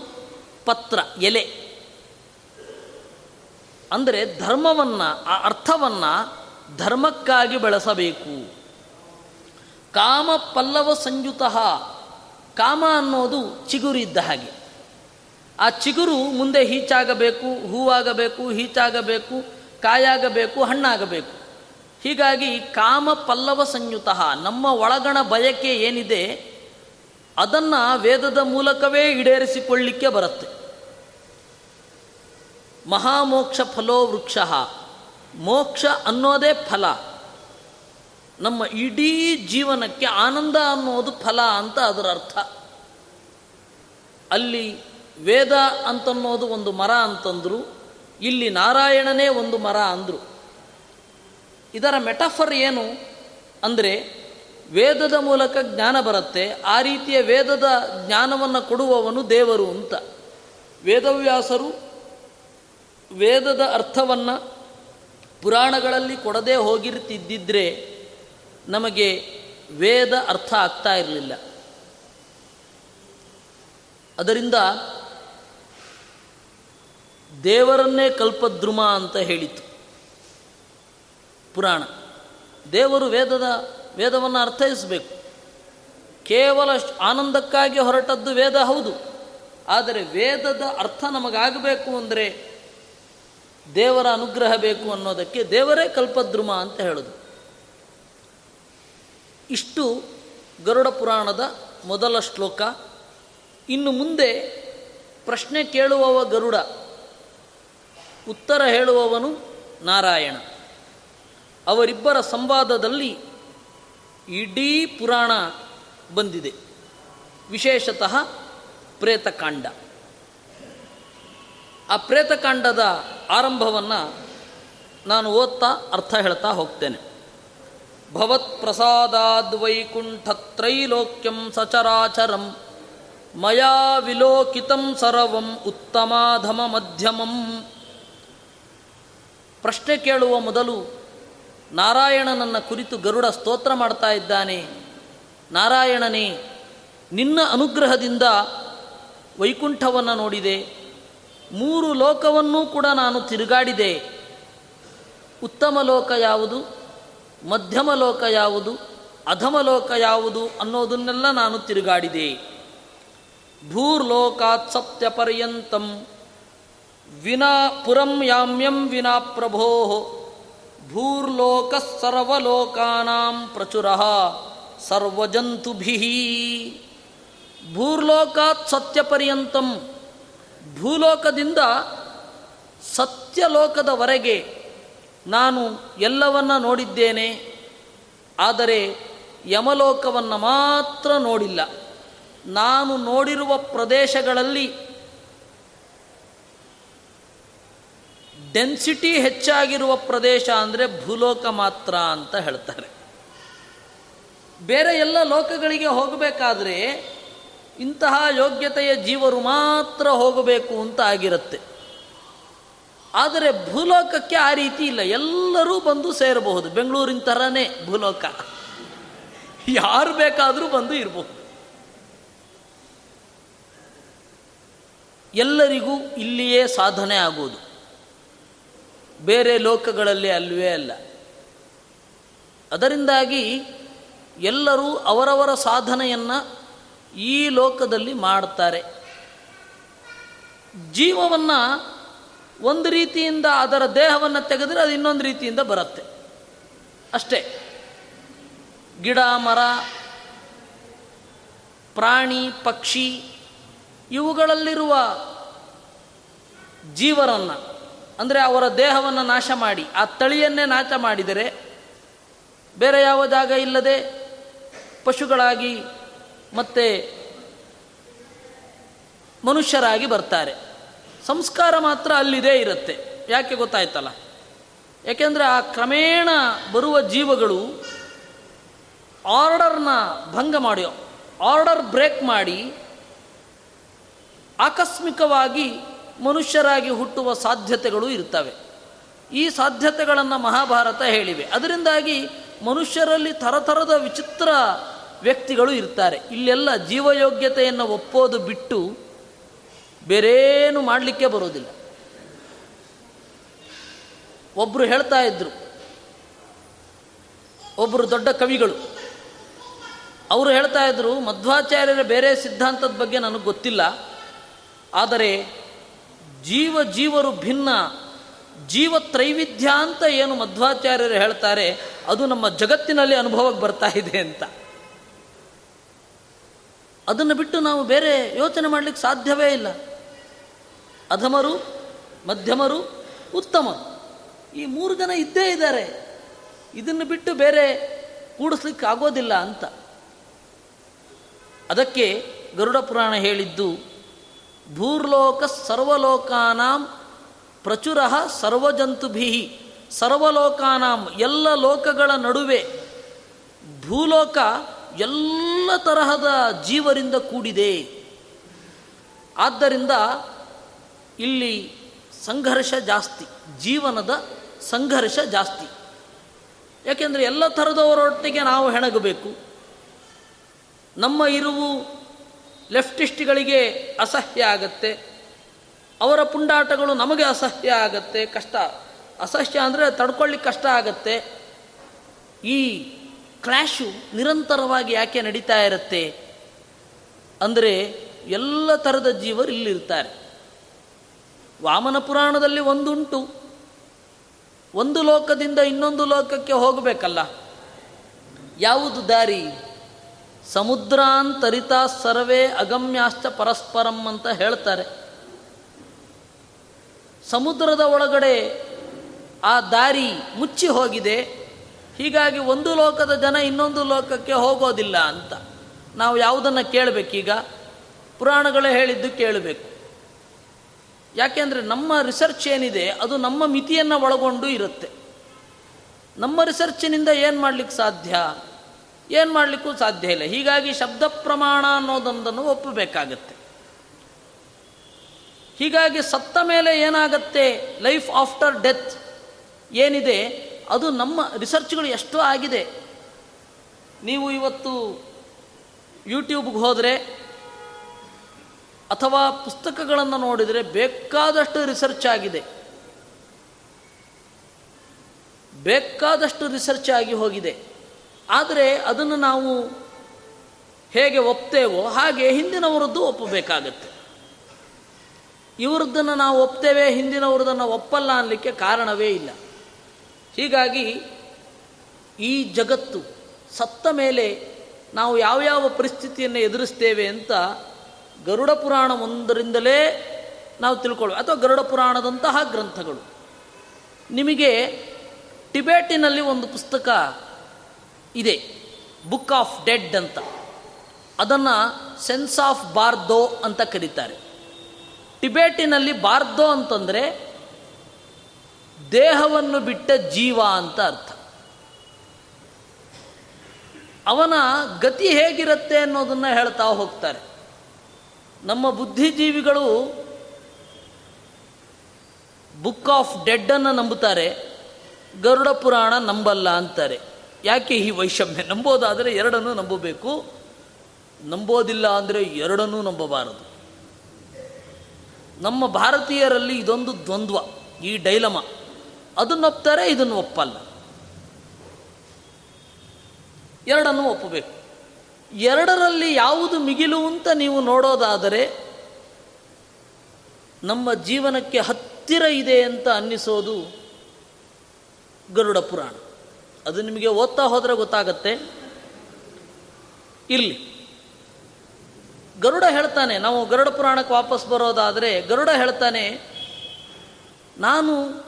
ಪತ್ರ, ಎಲೆ. ಅಂದರೆ ಧರ್ಮವನ್ನು, ಆ ಅರ್ಥವನ್ನು ಧರ್ಮಕ್ಕಾಗಿ ಬೆಳೆಸಬೇಕು. ಕಾಮ ಪಲ್ಲವ ಸಂಯುತ, ಕಾಮ ಅನ್ನೋದು ಚಿಗುರು ಇದ್ದ ಹಾಗೆ. ಆ ಚಿಗುರು ಮುಂದೆ ಹೀಚಾಗಬೇಕು, ಹೂವಾಗಬೇಕು, ಹೀಚಾಗಬೇಕು, ಕಾಯಾಗಬೇಕು, ಹಣ್ಣಾಗಬೇಕು. ಹೀಗಾಗಿ ಕಾಮ ಪಲ್ಲವ ಸಂಯುತ, ನಮ್ಮ ಒಳಗಣ ಬಯಕೆ ಏನಿದೆ, ಅದನ್ನು ವೇದದ ಮೂಲಕವೇ ಈಡೇರಿಸಿಕೊಳ್ಳಿಕ್ಕೆ ಬರುತ್ತೆ. ಮಹಾಮೋಕ್ಷ ಫಲೋ ವೃಕ್ಷ. ಮೋಕ್ಷ ಅನ್ನೋದೇ ಫಲ. ನಮ್ಮ ಇಡೀ ಜೀವನಕ್ಕೆ ಆನಂದ ಅನ್ನೋದು ಫಲ ಅಂತ ಅದರ ಅರ್ಥ. ಅಲ್ಲಿ ವೇದ ಅಂತನ್ನೋದು ಒಂದು ಮರ ಅಂತಂದರು, ಇಲ್ಲಿ ನಾರಾಯಣನೇ ಒಂದು ಮರ ಅಂದರು. ಇದರ ಮೆಟಫರ್ ಏನು ಅಂದರೆ, ವೇದದ ಮೂಲಕ ಜ್ಞಾನ ಬರುತ್ತೆ, ಆ ರೀತಿಯ ವೇದದ ಜ್ಞಾನವನ್ನು ಕೊಡುವವನು ದೇವರು ಅಂತ. ವೇದವ್ಯಾಸರು ವೇದದ ಅರ್ಥವನ್ನು ಪುರಾಣಗಳಲ್ಲಿ ಕೊಡದೇ ಹೋಗಿರ್ತಿದ್ದಿದ್ರೆ ನಮಗೆ ವೇದ ಅರ್ಥ ಆಗ್ತಾ ಇರಲಿಲ್ಲ. ಅದರಿಂದ ದೇವರನ್ನೇ ಕಲ್ಪದ್ರುಮ ಅಂತ ಹೇಳಿತು ಪುರಾಣ. ದೇವರು ವೇದದ, ವೇದವನ್ನು ಅರ್ಥೈಸಬೇಕು. ಕೇವಲ ಆನಂದಕ್ಕಾಗಿ ಹೊರಟದ್ದು ವೇದ ಹೌದು. ಆದರೆ ವೇದದ ಅರ್ಥ ನಮಗಾಗಬೇಕು ಅಂದರೆ ದೇವರ ಅನುಗ್ರಹ ಬೇಕು ಅನ್ನೋದಕ್ಕೆ ದೇವರೇ ಕಲ್ಪದ್ರುಮ ಅಂತ ಹೇಳೋದು. ಇಷ್ಟು ಗರುಡ ಪುರಾಣದ ಮೊದಲ ಶ್ಲೋಕ. ಇನ್ನು ಮುಂದೆ ಪ್ರಶ್ನೆ ಕೇಳುವವ ಗರುಡ, ಉತ್ತರ ಹೇಳುವವನು ನಾರಾಯಣ. ಅವರಿಬ್ಬರ ಸಂವಾದದಲ್ಲಿ ಇಡೀ ಪುರಾಣ ಬಂದಿದೆ. ವಿಶೇಷತಃ ಪ್ರೇತಕಾಂಡ. ಆ ಪ್ರೇತಕಾಂಡದ ಆರಂಭವನ್ನು ನಾನು ಓದ್ತಾ ಅರ್ಥ ಹೇಳ್ತಾ ಹೋಗ್ತೇನೆ. ಭವತ್ ಪ್ರಸಾದಾದ್ ವೈಕುಂಠತ್ರೈಲೋಕ್ಯಂ ಸಚರಾಚರಂ ಮಯಾ ವಿಲೋಕಿತಂ ಸರ್ವಂ ಉತ್ತಮಾಧಮ ಮಧ್ಯಮಂ. ಪ್ರಶ್ನೆ ಕೇಳುವ ಮೊದಲು ನಾರಾಯಣನನ್ನ ಕುರಿತು ಗರುಡ ಸ್ತೋತ್ರ ಮಾಡ್ತಾ ಇದ್ದಾನೆ. ನಾರಾಯಣನೇ, ನಿನ್ನ ಅನುಗ್ರಹದಿಂದ ವೈಕುಂಠವನ್ನು ನೋಡಿದೆ. ಮೂರು ಲೋಕವನ್ನೂ ಕೂಡ ನಾನು ತಿರುಗಾಡಿದೆ. ಉತ್ತಮ ಲೋಕ ಯಾವುದು? ಮಧ್ಯಮ ಲೋಕ ಯಾವುದು? ಅಧಮ ಲೋಕ ಯಾವುದು ಅನ್ನೋದನ್ನೆಲ್ಲ ನಾನು ತಿರುಗಾಡಿದೆ. ಭೂರ್ಲೋಕಾತ್ ಸತ್ಯ ಪರ್ಯಂತಂ ವಿನಾ ಪುರಂ ಯಾಮ್ಯಂ ವಿನಾ ಪ್ರಭೋ ಭೂರ್ಲೋಕ ಸರ್ವಲೋಕಾನಾಂ ಪ್ರಚುರ ಸರ್ವಜಂತುಭಿ ಭೂರ್ಲೋಕಾತ್ ಸತ್ಯ ಪರ್ಯಂತಂ ಭೂಲೋಕದಿಂದ ಸತ್ಯಲೋಕದವರೆಗೆ ನಾನು ಎಲ್ಲವನ್ನ ನೋಡಿದ್ದೇನೆ, ಆದರೆ ಯಮಲೋಕವನ್ನು ಮಾತ್ರ ನೋಡಿಲ್ಲ. ನಾನು ನೋಡಿರುವ ಪ್ರದೇಶಗಳಲ್ಲಿ ಡೆನ್ಸಿಟಿ ಹೆಚ್ಚಾಗಿರುವ ಪ್ರದೇಶ ಅಂದರೆ ಭೂಲೋಕ ಮಾತ್ರ ಅಂತ ಹೇಳ್ತಾರೆ. ಬೇರೆ ಎಲ್ಲ ಲೋಕಗಳಿಗೆ ಹೋಗಬೇಕಾದ್ರೆ ಇಂತಹ ಯೋಗ್ಯತೆಯ ಜೀವರು ಮಾತ್ರ ಹೋಗಬೇಕು ಅಂತ ಆಗಿರುತ್ತೆ. ಆದರೆ ಭೂಲೋಕಕ್ಕೆ ಆ ರೀತಿ ಇಲ್ಲ. ಎಲ್ಲರೂ ಬಂದು ಸೇರಬಹುದು. ಬೆಂಗಳೂರಿನ ಥರನೇ ಭೂಲೋಕ. ಯಾರು ಬೇಕಾದರೂ ಬಂದು ಇರಬಹುದು ಎಲ್ಲರಿಗೂ ಇಲ್ಲಿಯೇ ಸಾಧನೆ ಆಗುವುದು ಬೇರೆ ಲೋಕಗಳಲ್ಲಿ ಅಲ್ವೇ ಅಲ್ಲ. ಅದರಿಂದಾಗಿ ಎಲ್ಲರೂ ಅವರವರ ಸಾಧನೆಯನ್ನು ಈ ಲೋಕದಲ್ಲಿ ಮಾಡ್ತಾರೆ ಜೀವವನ್ನು ಒಂದು ರೀತಿಯಿಂದ ಅದರ ದೇಹವನ್ನು ತೆಗೆದರೆ ಅದು ಇನ್ನೊಂದು ರೀತಿಯಿಂದ ಬರುತ್ತೆ. ಅಷ್ಟೇ. ಗಿಡ, ಮರ, ಪ್ರಾಣಿ, ಪಕ್ಷಿ, ಇವುಗಳಲ್ಲಿರುವ ಜೀವರನ್ನು, ಅಂದರೆ ಅವರ ದೇಹವನ್ನು ನಾಶ ಮಾಡಿ, ಆ ತಳಿಯನ್ನೇ ನಾಶ ಮಾಡಿದರೆ, ಬೇರೆ ಯಾವ ಜಾಗ ಇಲ್ಲದೆ ಪಶುಗಳಾಗಿ ಮತ್ತೆ ಮನುಷ್ಯರಾಗಿ ಬರ್ತಾರೆ. ಸಂಸ್ಕಾರ ಮಾತ್ರ ಅಲ್ಲಿದೇ ಇರುತ್ತೆ. ಯಾಕೆ ಗೊತ್ತಾಯ್ತಲ್ಲ? ಯಾಕೆಂದರೆ ಆ ಕ್ರಮೇಣ ಬರುವ ಜೀವಗಳು ಆರ್ಡರ್ನ ಭಂಗ ಮಾಡಿ, ಆರ್ಡರ್ ಬ್ರೇಕ್ ಮಾಡಿ ಆಕಸ್ಮಿಕವಾಗಿ ಮನುಷ್ಯರಾಗಿ ಹುಟ್ಟುವ ಸಾಧ್ಯತೆಗಳು ಇರ್ತವೆ. ಈ ಸಾಧ್ಯತೆಗಳನ್ನು ಮಹಾಭಾರತ ಹೇಳಿವೆ. ಅದರಿಂದಾಗಿ ಮನುಷ್ಯರಲ್ಲಿ ಥರಥರದ ವಿಚಿತ್ರ ವ್ಯಕ್ತಿಗಳು ಇರ್ತಾರೆ. ಇಲ್ಲೆಲ್ಲ ಜೀವಯೋಗ್ಯತೆಯನ್ನು ಒಪ್ಪೋದು ಬಿಟ್ಟು ಬೇರೇನು ಮಾಡಲಿಕ್ಕೆ ಬರೋದಿಲ್ಲ. ಒಬ್ಬರು ಹೇಳ್ತಾ ಇದ್ರು ಒಬ್ಬರು ದೊಡ್ಡ ಕವಿಗಳು, ಅವರು ಹೇಳ್ತಾ ಇದ್ರು, ಮಧ್ವಾಚಾರ್ಯರ ಬೇರೆ ಸಿದ್ಧಾಂತದ ಬಗ್ಗೆ ನನಗೆ ಗೊತ್ತಿಲ್ಲ, ಆದರೆ ಜೀವ ಜೀವರು ಭಿನ್ನ, ಜೀವ ತ್ರೈವಿಧ್ಯ ಅಂತ ಏನು ಮಧ್ವಾಚಾರ್ಯರು ಹೇಳ್ತಾರೆ, ಅದು ನಮ್ಮ ಜಗತ್ತಿನಲ್ಲಿ ಅನುಭವಕ್ಕೆ ಬರ್ತಾ ಇದೆ ಅಂತ. ಅದನ್ನು ಬಿಟ್ಟು ನಾವು ಬೇರೆ ಯೋಚನೆ ಮಾಡಲಿಕ್ಕೆ ಸಾಧ್ಯವೇ ಇಲ್ಲ. ಅಧಮರು, ಮಧ್ಯಮರು, ಉತ್ತಮ. ಈ ಮೂರು ಜನ ಇದ್ದೇ ಇದ್ದಾರೆ. ಇದನ್ನು ಬಿಟ್ಟು ಬೇರೆ ಕೂಡಿಸ್ಲಿಕ್ಕೆ ಆಗೋದಿಲ್ಲ ಅಂತ. ಅದಕ್ಕೆ ಗರುಡ ಪುರಾಣ ಹೇಳಿದ್ದು, ಭೂರ್ಲೋಕ ಸರ್ವಲೋಕಾನಾಂ ಪ್ರಚುರ ಸರ್ವಜಂತುಭಿ ಸರ್ವಲೋಕಾನಾಂ ಎಲ್ಲ ಲೋಕಗಳ ನಡುವೆ ಭೂಲೋಕ ಎಲ್ಲ ತರಹದ ಜೀವರಿಂದ ಕೂಡಿದೆ. ಆದ್ದರಿಂದ ಇಲ್ಲಿ ಸಂಘರ್ಷ ಜಾಸ್ತಿ, ಜೀವನದ ಸಂಘರ್ಷ ಜಾಸ್ತಿ. ಯಾಕೆಂದರೆ ಎಲ್ಲ ಥರದವರೊಟ್ಟಿಗೆ ನಾವು ಹೆಣಗಬೇಕು. ನಮ್ಮ ಇರುವು ಲೆಫ್ಟಿಸ್ಟ್ಗಳಿಗೆ ಅಸಹ್ಯ ಆಗತ್ತೆ. ಅವರ ಪುಂಡಾಟಗಳು ನಮಗೆ ಅಸಹ್ಯ ಆಗತ್ತೆ. ಕಷ್ಟ, ಅಸಹ್ಯ ಅಂದರೆ ತಡ್ಕೊಳ್ಳಿಕ್ಕೆ ಕಷ್ಟ ಆಗತ್ತೆ. ಈ ಕ್ಲ್ಯಾಶು ನಿರಂತರವಾಗಿ ಯಾಕೆ ನಡೀತಾ ಇರುತ್ತೆ? ಅಂದರೆ ಎಲ್ಲ ಥರದ ಜೀವರು ಇಲ್ಲಿರ್ತಾರೆ. ವಾಮನ ಪುರಾಣದಲ್ಲಿ ಒಂದುಂಟು. ಒಂದು ಲೋಕದಿಂದ ಇನ್ನೊಂದು ಲೋಕಕ್ಕೆ ಹೋಗಬೇಕಲ್ಲ? ಯಾವುದು ದಾರಿ? ಸಮುದ್ರಾಂತರಿತ ಸರ್ವೇ ಅಗಮ್ಯಾಶ್ಚ ಪರಸ್ಪರಂ ಅಂತ ಹೇಳ್ತಾರೆ. ಸಮುದ್ರದ ಒಳಗಡೆ ಆ ದಾರಿ ಮುಚ್ಚಿ ಹೋಗಿದೆ. ಹೀಗಾಗಿ ಒಂದು ಲೋಕದ ಜನ ಇನ್ನೊಂದು ಲೋಕಕ್ಕೆ ಹೋಗೋದಿಲ್ಲ ಅಂತ. ನಾವು ಯಾವುದನ್ನು ಕೇಳಬೇಕೀಗ? ಪುರಾಣಗಳೇ ಹೇಳಿದ್ದು ಕೇಳಬೇಕು. ಯಾಕೆಂದರೆ ನಮ್ಮ ರಿಸರ್ಚ್ ಏನಿದೆ, ಅದು ನಮ್ಮ ಮಿತಿಯನ್ನು ಒಳಗೊಂಡು ಇರುತ್ತೆ. ನಮ್ಮ ರಿಸರ್ಚಿನಿಂದ ಏನು ಮಾಡಲಿಕ್ಕೆ ಸಾಧ್ಯ? ಏನು ಮಾಡಲಿಕ್ಕೂ ಸಾಧ್ಯ ಇಲ್ಲ. ಹೀಗಾಗಿ ಶಬ್ದ ಪ್ರಮಾಣ ಅನ್ನೋದೊಂದನ್ನು ಒಪ್ಪಬೇಕಾಗತ್ತೆ. ಹೀಗಾಗಿ ಸತ್ತ ಮೇಲೆ ಏನಾಗತ್ತೆ? ಲೈಫ್ ಆಫ್ಟರ್ ಡೆತ್ ಏನಿದೆ? ಅದು ನಮ್ಮ ರಿಸರ್ಚ್ಗಳು ಎಷ್ಟೋ ಆಗಿದೆ. ನೀವು ಇವತ್ತು ಯೂಟ್ಯೂಬ್ಗೆ ಹೋದರೆ ಅಥವಾ ಪುಸ್ತಕಗಳನ್ನು ನೋಡಿದರೆ ಬೇಕಾದಷ್ಟು ರಿಸರ್ಚ್ ಆಗಿದೆ. ಬೇಕಾದಷ್ಟು ರಿಸರ್ಚ್ ಆಗಿ ಹೋಗಿದೆ. ಆದರೆ ಅದನ್ನು ನಾವು ಹೇಗೆ ಒಪ್ತೇವೋ ಹಾಗೆ ಹಿಂದಿನವರದ್ದು ಒಪ್ಪಬೇಕಾಗತ್ತೆ. ಇವರದ್ದನ್ನು ನಾವು ಒಪ್ತೇವೆ, ಹಿಂದಿನವ್ರದನ್ನು ಒಪ್ಪಲ್ಲ ಅನ್ನಲಿಕ್ಕೆ ಕಾರಣವೇ ಇಲ್ಲ. ಹೀಗಾಗಿ ಈ ಜಗತ್ತು ಸತ್ತ ಮೇಲೆ ನಾವು ಯಾವ ಯಾವ ಪರಿಸ್ಥಿತಿಯನ್ನು ಎದುರಿಸ್ತೇವೆ ಅಂತ ಗರುಡ ಪುರಾಣ ಒಂದರಿಂದಲೇ ನಾವು ತಿಳ್ಕೊಳ್ಳುವ. ಅಥವಾ ಗರುಡ ಪುರಾಣದಂತಹ ಗ್ರಂಥಗಳು. ನಿಮಗೆ ಟಿಬೇಟಿನಲ್ಲಿ ಒಂದು ಪುಸ್ತಕ ಇದೆ, ಬುಕ್ ಆಫ್ ಡೆಡ್ ಅಂತ. ಅದನ್ನು ಸೆನ್ಸ್ ಆಫ್ ಬಾರ್ದೋ ಅಂತ ಕರೀತಾರೆ. ಟಿಬೇಟಿನಲ್ಲಿ ಬಾರ್ದೋ ಅಂತಂದರೆ ದೇಹವನ್ನು ಬಿಟ್ಟ ಜೀವ ಅಂತ ಅರ್ಥ. ಅವನ ಗತಿ ಹೇಗಿರುತ್ತೆ ಅನ್ನೋದನ್ನು ಹೇಳ್ತಾ ಹೋಗ್ತಾರೆ. ನಮ್ಮ ಬುದ್ಧಿಜೀವಿಗಳು ಬುಕ್ ಆಫ್ ಡೆಡ್ಡನ್ನು ನಂಬುತ್ತಾರೆ, ಗರುಡ ಪುರಾಣ ನಂಬಲ್ಲ ಅಂತಾರೆ. ಯಾಕೆ ಈ ವೈಷಮ್ಯ? ನಂಬೋದಾದರೆ ಎರಡನ್ನೂ ನಂಬಬೇಕು. ನಂಬೋದಿಲ್ಲ ಅಂದರೆ ಎರಡನ್ನೂ ನಂಬಬಾರದು. ನಮ್ಮ ಭಾರತೀಯರಲ್ಲಿ ಇದೊಂದು ದ್ವಂದ್ವ, ಈ ಡೈಲಮ. ಅದನ್ನು ಒಪ್ತಾರೆ, ಇದನ್ನು ಒಪ್ಪಲ್ಲ. ಎರಡನ್ನು ಒಪ್ಪಬೇಕು. ಎರಡರಲ್ಲಿ ಯಾವುದು ಮಿಗಿಲು ಅಂತ ನೀವು ನೋಡೋದಾದರೆ, ನಮ್ಮ ಜೀವನಕ್ಕೆ ಹತ್ತಿರ ಇದೆ ಅಂತ ಅನ್ನಿಸೋದು ಗರುಡ ಪುರಾಣ. ಅದು ನಿಮಗೆ ಓದ್ತಾ ಹೋದರೆ ಗೊತ್ತಾಗತ್ತೆ. ಇಲ್ಲಿ. ಗರುಡ ಹೇಳ್ತಾನೆ, ನಾವು ಗರುಡ ಪುರಾಣಕ್ಕೆ ವಾಪಸ್ ಬರೋದಾದರೆ ಗರುಡ ಹೇಳ್ತಾನೆ, ನಾನು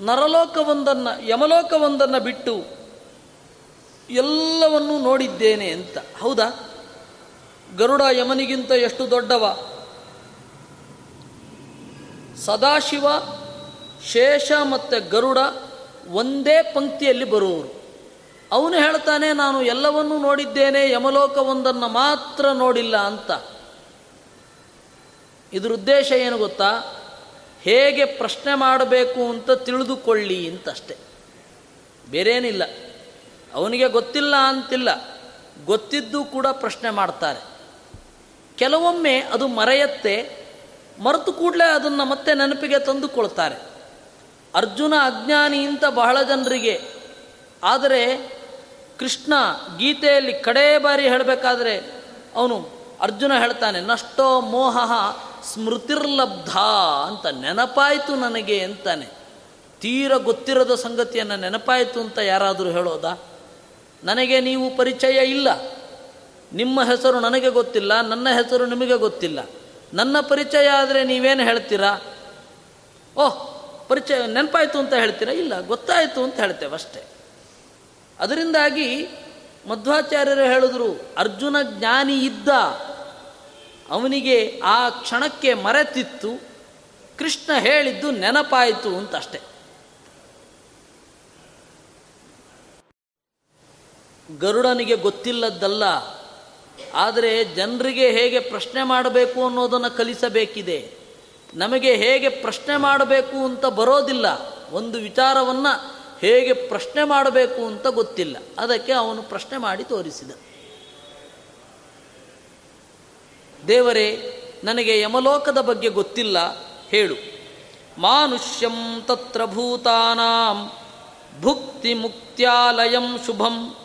ನರಲೋಕವೊಂದನ್ನು, ಯಮಲೋಕವೊಂದನ್ನು ಬಿಟ್ಟು ಎಲ್ಲವನ್ನೂ ನೋಡಿದ್ದೇನೆ ಅಂತ. ಹೌದಾ? ಗರುಡ ಯಮನಿಗಿಂತ ಎಷ್ಟು ದೊಡ್ಡವ? ಸದಾಶಿವ, ಶೇಷ ಮತ್ತು ಗರುಡ ಒಂದೇ ಪಂಕ್ತಿಯಲ್ಲಿ ಬರುವವರು. ಅವನು ಹೇಳ್ತಾನೆ, ನಾನು ಎಲ್ಲವನ್ನೂ ನೋಡಿದ್ದೇನೆ, ಯಮಲೋಕವೊಂದನ್ನು ಮಾತ್ರ ನೋಡಿಲ್ಲ ಅಂತ. ಇದರ ಉದ್ದೇಶ ಏನು ಗೊತ್ತಾ? ಹೇಗೆ ಪ್ರಶ್ನೆ ಮಾಡಬೇಕು ಅಂತ ತಿಳಿದುಕೊಳ್ಳಿ ಅಂತಷ್ಟೆ. ಬೇರೇನಿಲ್ಲ. ಅವನಿಗೆ ಗೊತ್ತಿಲ್ಲ ಅಂತಿಲ್ಲ. ಗೊತ್ತಿದ್ದು ಕೂಡ ಪ್ರಶ್ನೆ ಮಾಡ್ತಾರೆ. ಕೆಲವೊಮ್ಮೆ ಅದು ಮರೆಯತ್ತೆ. ಮರೆತು ಕೂಡಲೇ ಅದನ್ನು ಮತ್ತೆ ನೆನಪಿಗೆ ತಂದುಕೊಳ್ತಾರೆ. ಅರ್ಜುನ ಅಜ್ಞಾನಿ ಅಂತ ಬಹಳ ಜನರಿಗೆ. ಆದರೆ ಕೃಷ್ಣ ಗೀತೆಯಲ್ಲಿ ಕಡೇ ಬಾರಿ ಹೇಳಬೇಕಾದ್ರೆ ಅವನು ಅರ್ಜುನ ಹೇಳ್ತಾನೆ, ನಷ್ಟೋ ಮೋಹ ಸ್ಮೃತಿರ್ಲಬ್ಧ ಅಂತ ನೆನಪಾಯಿತು ನನಗೆ ಅಂತಾನೆ. ತೀರ ಗೊತ್ತಿರದ ಸಂಗತಿಯನ್ನು ನೆನಪಾಯಿತು ಅಂತ ಯಾರಾದರೂ ಹೇಳೋದಾ? ನನಗೆ ನೀವು ಪರಿಚಯ ಇಲ್ಲ. ನಿಮ್ಮ ಹೆಸರು ನನಗೆ ಗೊತ್ತಿಲ್ಲ, ನನ್ನ ಹೆಸರು ನಿಮಗೆ ಗೊತ್ತಿಲ್ಲ. ನನ್ನ ಪರಿಚಯ ಆದರೆ ನೀವೇನು ಹೇಳ್ತೀರಾ? ಓಹ್, ಪರಿಚಯ ನೆನಪಾಯಿತು ಅಂತ ಹೇಳ್ತೀರಾ? ಇಲ್ಲ, ಗೊತ್ತಾಯಿತು ಅಂತ ಹೇಳ್ತೇವೆ ಅಷ್ಟೇ. ಅದರಿಂದಾಗಿ ಮಧ್ವಾಚಾರ್ಯರು ಹೇಳಿದ್ರು, ಅರ್ಜುನ ಜ್ಞಾನಿ ಇದ್ದ. ಅವನಿಗೆ ಆ ಕ್ಷಣಕ್ಕೆ ಮರೆತಿತ್ತು. ಕೃಷ್ಣ ಹೇಳಿದ್ದು ನೆನಪಾಯಿತು ಅಂತಷ್ಟೆ. ಗರುಡನಿಗೆ ಗೊತ್ತಿಲ್ಲದ್ದಲ್ಲ, ಆದರೆ ಜನರಿಗೆ ಹೇಗೆ ಪ್ರಶ್ನೆ ಮಾಡಬೇಕು ಅನ್ನೋದನ್ನು ಕಲಿಸಬೇಕಿದೆ. ನಮಗೆ ಹೇಗೆ ಪ್ರಶ್ನೆ ಮಾಡಬೇಕು ಅಂತ ಬರೋದಿಲ್ಲ. ಒಂದು ವಿಚಾರವನ್ನು ಹೇಗೆ ಪ್ರಶ್ನೆ ಮಾಡಬೇಕು ಅಂತ ಗೊತ್ತಿಲ್ಲ. ಅದಕ್ಕೆ ಅವನು ಪ್ರಶ್ನೆ ಮಾಡಿ ತೋರಿಸಿದ. ದೇವರೇ, ನನಗೆ ಯಮಲೋಕದ ಬಗ್ಗೆ ಗೊತ್ತಿಲ್ಲ, ಹೇಳು. ಮಾನುಷ್ಯಂ ತತ್ರ ಭೂತಾನಾಂ ಭುಕ್ತಿ ಮುಕ್ತ್ಯಾಲಯಂ ಶುಭಂ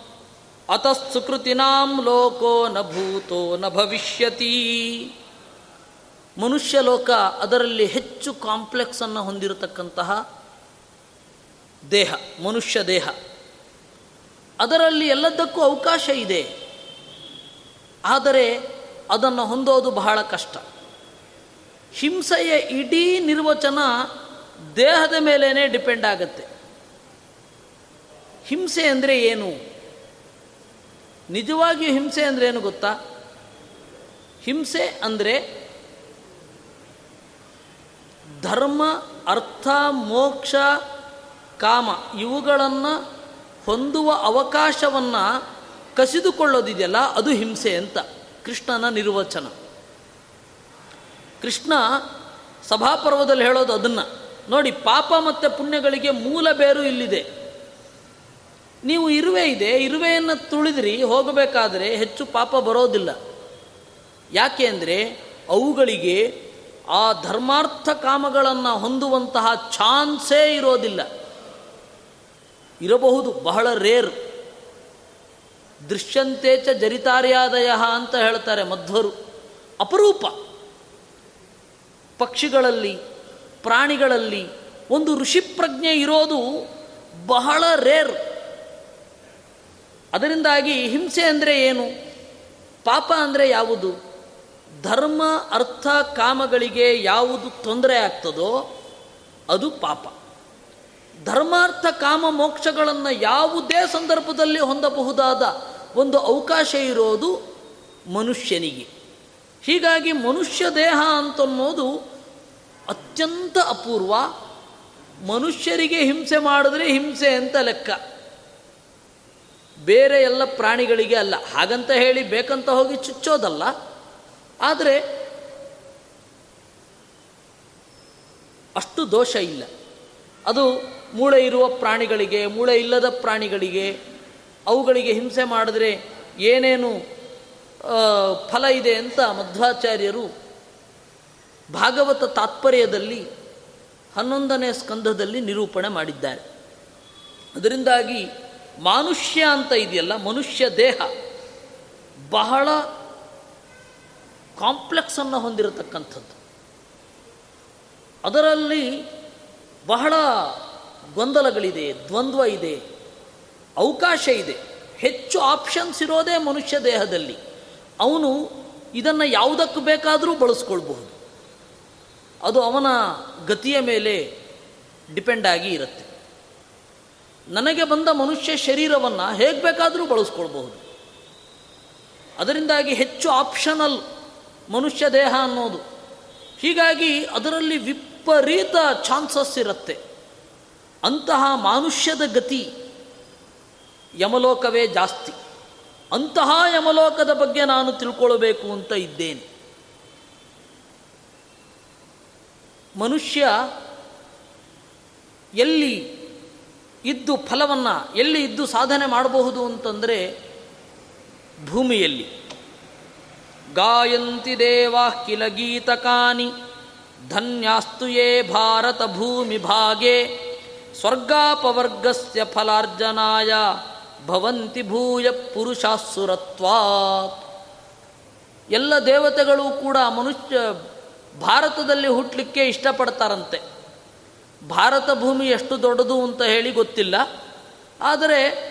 ಅತಃಸುಕೃತಿನಾಂ ಲೋಕೋ ನ ಭೂತೋ ನ ಭವಿಷ್ಯತಿ. ಮನುಷ್ಯ ಲೋಕ ಅದರಲ್ಲಿ ಹೆಚ್ಚು ಕಾಂಪ್ಲೆಕ್ಸನ್ನು ಹೊಂದಿರತಕ್ಕಂತಹ ದೇಹ, ಮನುಷ್ಯ ದೇಹ. ಅದರಲ್ಲಿ ಎಲ್ಲದಕ್ಕೂ ಅವಕಾಶ ಇದೆ. ಆದರೆ ಅದನ್ನು ಹೊಂದೋದು ಬಹಳ ಕಷ್ಟ. ಹಿಂಸೆಯ ಇಡೀ ನಿರ್ವಚನ ದೇಹದ ಮೇಲೇ ಡಿಪೆಂಡ್ ಆಗುತ್ತೆ. ಹಿಂಸೆ ಅಂದರೆ ಏನು? ನಿಜವಾಗಿಯೂ ಹಿಂಸೆ ಅಂದರೆ ಏನು ಗೊತ್ತಾ? ಹಿಂಸೆ ಅಂದರೆ ಧರ್ಮ, ಅರ್ಥ, ಮೋಕ್ಷ, ಕಾಮ ಇವುಗಳನ್ನು ಹೊಂದುವ ಅವಕಾಶವನ್ನು ಕಸಿದುಕೊಳ್ಳೋದಿದೆಯಲ್ಲ, ಅದು ಹಿಂಸೆ ಅಂತ. ಕೃಷ್ಣನ ನಿರ್ವಚನ. ಕೃಷ್ಣ ಸಭಾಪರ್ವದಲ್ಲಿ ಹೇಳೋದು ಅದನ್ನು. ನೋಡಿ, ಪಾಪ ಮತ್ತು ಪುಣ್ಯಗಳಿಗೆ ಮೂಲ ಬೇರು ಇಲ್ಲಿದೆ. ನೀವು ಇರುವೆ ಇದೆ, ಇರುವೆಯನ್ನು ತುಳಿದ್ರಿ, ಹೋಗಬೇಕಾದರೆ ಹೆಚ್ಚು ಪಾಪ ಬರೋದಿಲ್ಲ. ಯಾಕೆ ಅಂದರೆ, ಅವುಗಳಿಗೆ ಆ ಧರ್ಮಾರ್ಥ ಕಾಮಗಳನ್ನು ಹೊಂದುವಂತಹ ಚಾನ್ಸೇ ಇರೋದಿಲ್ಲ. ಇರಬಹುದು, ಬಹಳ ರೇರ್. ದೃಶ್ಯಂತೆ ಚ ಜರಿತಾರ್ಯಾದಯ ಅಂತ ಹೇಳ್ತಾರೆ ಮಧ್ವರು. ಅಪರೂಪ. ಪಕ್ಷಿಗಳಲ್ಲಿ, ಪ್ರಾಣಿಗಳಲ್ಲಿ ಒಂದು ಋಷಿ ಪ್ರಜ್ಞೆ ಇರೋದು ಬಹಳ ರೇರ್. ಅದರಿಂದಾಗಿ ಹಿಂಸೆ ಅಂದರೆ ಏನು? ಪಾಪ ಅಂದರೆ ಯಾವುದು? ಧರ್ಮ, ಅರ್ಥ, ಕಾಮಗಳಿಗೆ ಯಾವುದು ತೊಂದರೆ ಆಗ್ತದೋ ಅದು ಪಾಪ. ಧರ್ಮಾರ್ಥ ಕಾಮ ಮೋಕ್ಷಗಳನ್ನು ಯಾವುದೇ ಸಂದರ್ಭದಲ್ಲಿ ಹೊಂದಬಹುದಾದ ಒಂದು ಅವಕಾಶ ಇರೋದು ಮನುಷ್ಯನಿಗೆ. ಹೀಗಾಗಿ ಮನುಷ್ಯ ದೇಹ ಅಂತನ್ನೋದು ಅತ್ಯಂತ ಅಪೂರ್ವ. ಮನುಷ್ಯರಿಗೆ ಹಿಂಸೆ ಮಾಡಿದ್ರೆ ಹಿಂಸೆ ಅಂತ ಲೆಕ್ಕ. ಬೇರೆ ಎಲ್ಲ ಪ್ರಾಣಿಗಳಿಗೆ ಅಲ್ಲ. ಹಾಗಂತ ಹೇಳಿ ಬೇಕಂತ ಹೋಗಿ ಚುಚ್ಚೋದಲ್ಲ. ಆದರೆ ಅಷ್ಟು ದೋಷ ಇಲ್ಲ. ಅದು ಮೂಳೆ ಇರುವ ಪ್ರಾಣಿಗಳಿಗೆ, ಮೂಳೆ ಇಲ್ಲದ ಪ್ರಾಣಿಗಳಿಗೆ ಅವುಗಳಿಗೆ ಹಿಂಸೆ ಮಾಡಿದ್ರೆ ಏನೇನು ಫಲ ಇದೆ ಅಂತ ಮಧ್ವಾಚಾರ್ಯರು ಭಾಗವತ ತಾತ್ಪರ್ಯದಲ್ಲಿ ಹನ್ನೊಂದನೇ ಸ್ಕಂಧದಲ್ಲಿ ನಿರೂಪಣೆ ಮಾಡಿದ್ದಾರೆ. ಅದರಿಂದಾಗಿ ಮಾನುಷ್ಯ ಅಂತ ಇದೆಯಲ್ಲ, ಮನುಷ್ಯ ದೇಹ, ಬಹಳ ಕಾಂಪ್ಲೆಕ್ಸನ್ನು ಹೊಂದಿರತಕ್ಕಂಥದ್ದು. ಅದರಲ್ಲಿ ಬಹಳ ಗೊಂದಲಗಳಿದೆ, ದ್ವಂದ್ವ ಇದೆ, ಅವಕಾಶ ಇದೆ. ಹೆಚ್ಚು ಆಪ್ಷನ್ಸ್ ಇರೋದೇ ಮನುಷ್ಯ ದೇಹದಲ್ಲಿ. ಅವನು ಇದನ್ನು ಯಾವುದಕ್ಕೆ ಬೇಕಾದರೂ ಬಳಸ್ಕೊಳ್ಬಹುದು. ಅದು ಅವನ ಗತಿಯ ಮೇಲೆ ಡಿಪೆಂಡ್ ಆಗಿ ಇರುತ್ತೆ. ನನಗೆ ಬಂದ ಮನುಷ್ಯ ಶರೀರವನ್ನು ಹೇಗೆ ಬೇಕಾದರೂ ಬಳಸ್ಕೊಳ್ಬಹುದು. ಅದರಿಂದಾಗಿ ಹೆಚ್ಚು ಆಪ್ಷನಲ್ ಮನುಷ್ಯ ದೇಹ ಅನ್ನೋದು. ಹೀಗಾಗಿ ಅದರಲ್ಲಿ ವಿಪರೀತ ಚಾನ್ಸಸ್ ಇರುತ್ತೆ. ಅಂತಹ ಮಾನುಷ್ಯದ ಗತಿ ಯಮಲೋಕವೇ ಜಾಸ್ತಿ. ಅಂತಹ ಯಮಲೋಕದ ಬಗ್ಗೆ ನಾನು ತಿಳ್ಕೊಳ್ಬೇಕು ಅಂತ ಇದ್ದೇನೆ. ಮನುಷ್ಯ ಎಲ್ಲಿ ಇದ್ದು ಫಲವನ್ನು, ಎಲ್ಲಿ ಇದ್ದು ಸಾಧನೆ ಮಾಡಬಹುದು ಅಂತಂದರೆ ಭೂಮಿಯಲ್ಲಿ. ಗಾಯಂತಿ ದೇವಾ ಕಿಲ ಗೀತಕಾನಿ, ಧನ್ಯಾಸ್ತು ಯೇ ಭಾರತ ಭೂಮಿ ಭಾಗೆ. ಸ್ವರ್ಗಾಪವರ್ಗಸ್ಯ ಫಲಾರ್ಜನಾಯ ಭವಂತಿ ಭೂಯ ಪುರುಷಾಸುರತ್ವಾತ್. ಎಲ್ಲ ದೇವತೆಗಳು ಕೂಡ ಮನುಷ್ಯ ಭಾರತದಲ್ಲಿ ಹುಟ್ಟಲಿಕ್ಕೆ ಇಷ್ಟಪಡ್ತಾರಂತೆ. ಭಾರತ ಭೂಮಿ ಎಷ್ಟು ದೊಡ್ಡದು ಅಂತ ಹೇಳಿ ಗೊತ್ತಿಲ್ಲ. ಆದರೆ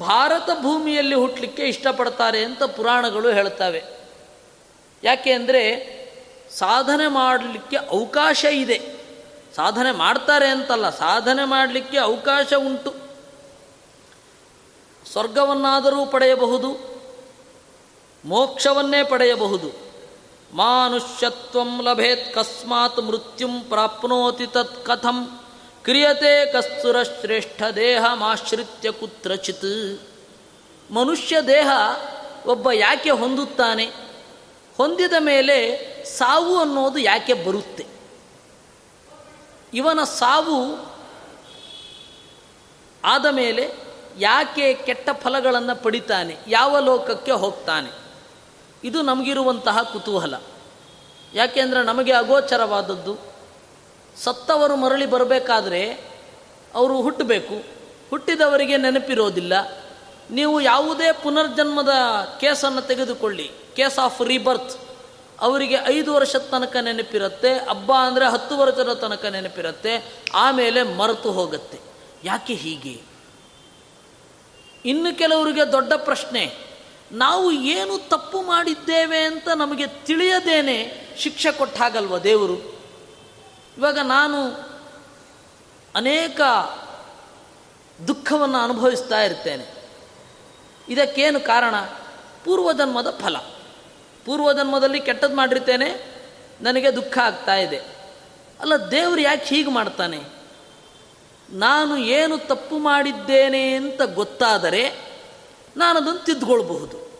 ಭಾರತ ಭೂಮಿಯಲ್ಲಿ ಹುಟ್ಟಲಿಕ್ಕೆ ಇಷ್ಟಪಡ್ತಾರೆ ಅಂತ ಪುರಾಣಗಳು ಹೇಳ್ತವೆ. ಯಾಕೆ ಅಂದರೆ ಸಾಧನೆ ಮಾಡಲಿಕ್ಕೆ ಅವಕಾಶ ಇದೆ. ಸಾಧನೆ ಮಾಡ್ತಾರೆ ಅಂತಲ್ಲ, ಸಾಧನೆ ಮಾಡಲಿಕ್ಕೆ ಅವಕಾಶ ಉಂಟು. ಸ್ವರ್ಗವನ್ನಾದರೂ ಪಡೆಯಬಹುದು, ಮೋಕ್ಷವನ್ನೇ ಪಡೆಯಬಹುದು. ಮಾನುಷ್ಯತ್ವಂ ಲಭೇತ್ ಕಸ್ಮಾತ್ ಮೃತ್ಯುಂ ಪ್ರಾಪ್ನೋತಿ ತತ್ ಕಥಂ. ಕ್ರಿಯತೆ ಕಸ್ತುರ ಶ್ರೇಷ್ಠ ದೇಹಮಾಶ್ರಿತ್ಯ ಕುತ್ರಚಿತ್. ಮನುಷ್ಯ ದೇಹ ಒಬ್ಬ ಯಾಕೆ ಹೊಂದುತ್ತಾನೆ? ಹೊಂದಿದ ಮೇಲೆ ಸಾವು ಅನ್ನೋದು ಯಾಕೆ ಬರುತ್ತೆ? ಇವನ ಸಾವು ಆದ ಮೇಲೆ ಯಾಕೆ ಕೆಟ್ಟ ಫಲಗಳನ್ನು ಪಡಿತಾನೆ? ಯಾವ ಲೋಕಕ್ಕೆ ಹೋಗ್ತಾನೆ? ಇದು ನಮಗಿರುವಂತಹ ಕುತೂಹಲ. ಯಾಕೆಂದರೆ ನಮಗೆ ಅಗೋಚರವಾದದ್ದು. ಸತ್ತವರು ಮರಳಿ ಬರಬೇಕಾದ್ರೆ ಅವರು ಹುಟ್ಟಬೇಕು. ಹುಟ್ಟಿದವರಿಗೆ ನೆನಪಿರೋದಿಲ್ಲ. ನೀವು ಯಾವುದೇ ಪುನರ್ಜನ್ಮದ ಕೇಸನ್ನು ತೆಗೆದುಕೊಳ್ಳಿ. Case of rebirth. ಅವರಿಗೆ ಐದು ವರ್ಷದ ತನಕ ನೆನಪಿರುತ್ತೆ, ಹಬ್ಬ ಅಂದರೆ ಹತ್ತು ವರ್ಷದ ತನಕ ನೆನಪಿರುತ್ತೆ, ಆಮೇಲೆ ಮರೆತು ಹೋಗುತ್ತೆ. ಯಾಕೆ ಹೀಗೆ? ಇನ್ನು ಕೆಲವರಿಗೆ ದೊಡ್ಡ ಪ್ರಶ್ನೆ, ನಾವು ಏನು ತಪ್ಪು ಮಾಡಿದ್ದೇವೆ ಅಂತ ನಮಗೆ ತಿಳಿಯದೇನೆ ಶಿಕ್ಷೆ ಕೊಟ್ಟಾಗಲ್ವ ದೇವರು? ಇವಾಗ ನಾನು ಅನೇಕ ದುಃಖವನ್ನು ಅನುಭವಿಸ್ತಾ ಇರ್ತೇನೆ. ಇದಕ್ಕೇನು ಕಾರಣ? ಪೂರ್ವಜನ್ಮದ ಫಲ. ಪೂರ್ವಜನ್ಮದಲ್ಲಿ ಕೆಟ್ಟದ್ದು ಮಾಡಿರ್ತೇನೆ, ನನಗೆ ದುಃಖ ಆಗ್ತಾ ಇದೆ. ಅಲ್ಲ, ದೇವರು ಯಾಕೆ ಹೀಗೆ ಮಾಡ್ತಾನೆ? ನಾನು ಏನು ತಪ್ಪು ಮಾಡಿದ್ದೇನೆ ಅಂತ ಗೊತ್ತಾದರೆ ನಾನು ಅದನ್ನು ತಿದ್ದುಕೊಳ್ಬಹುದು.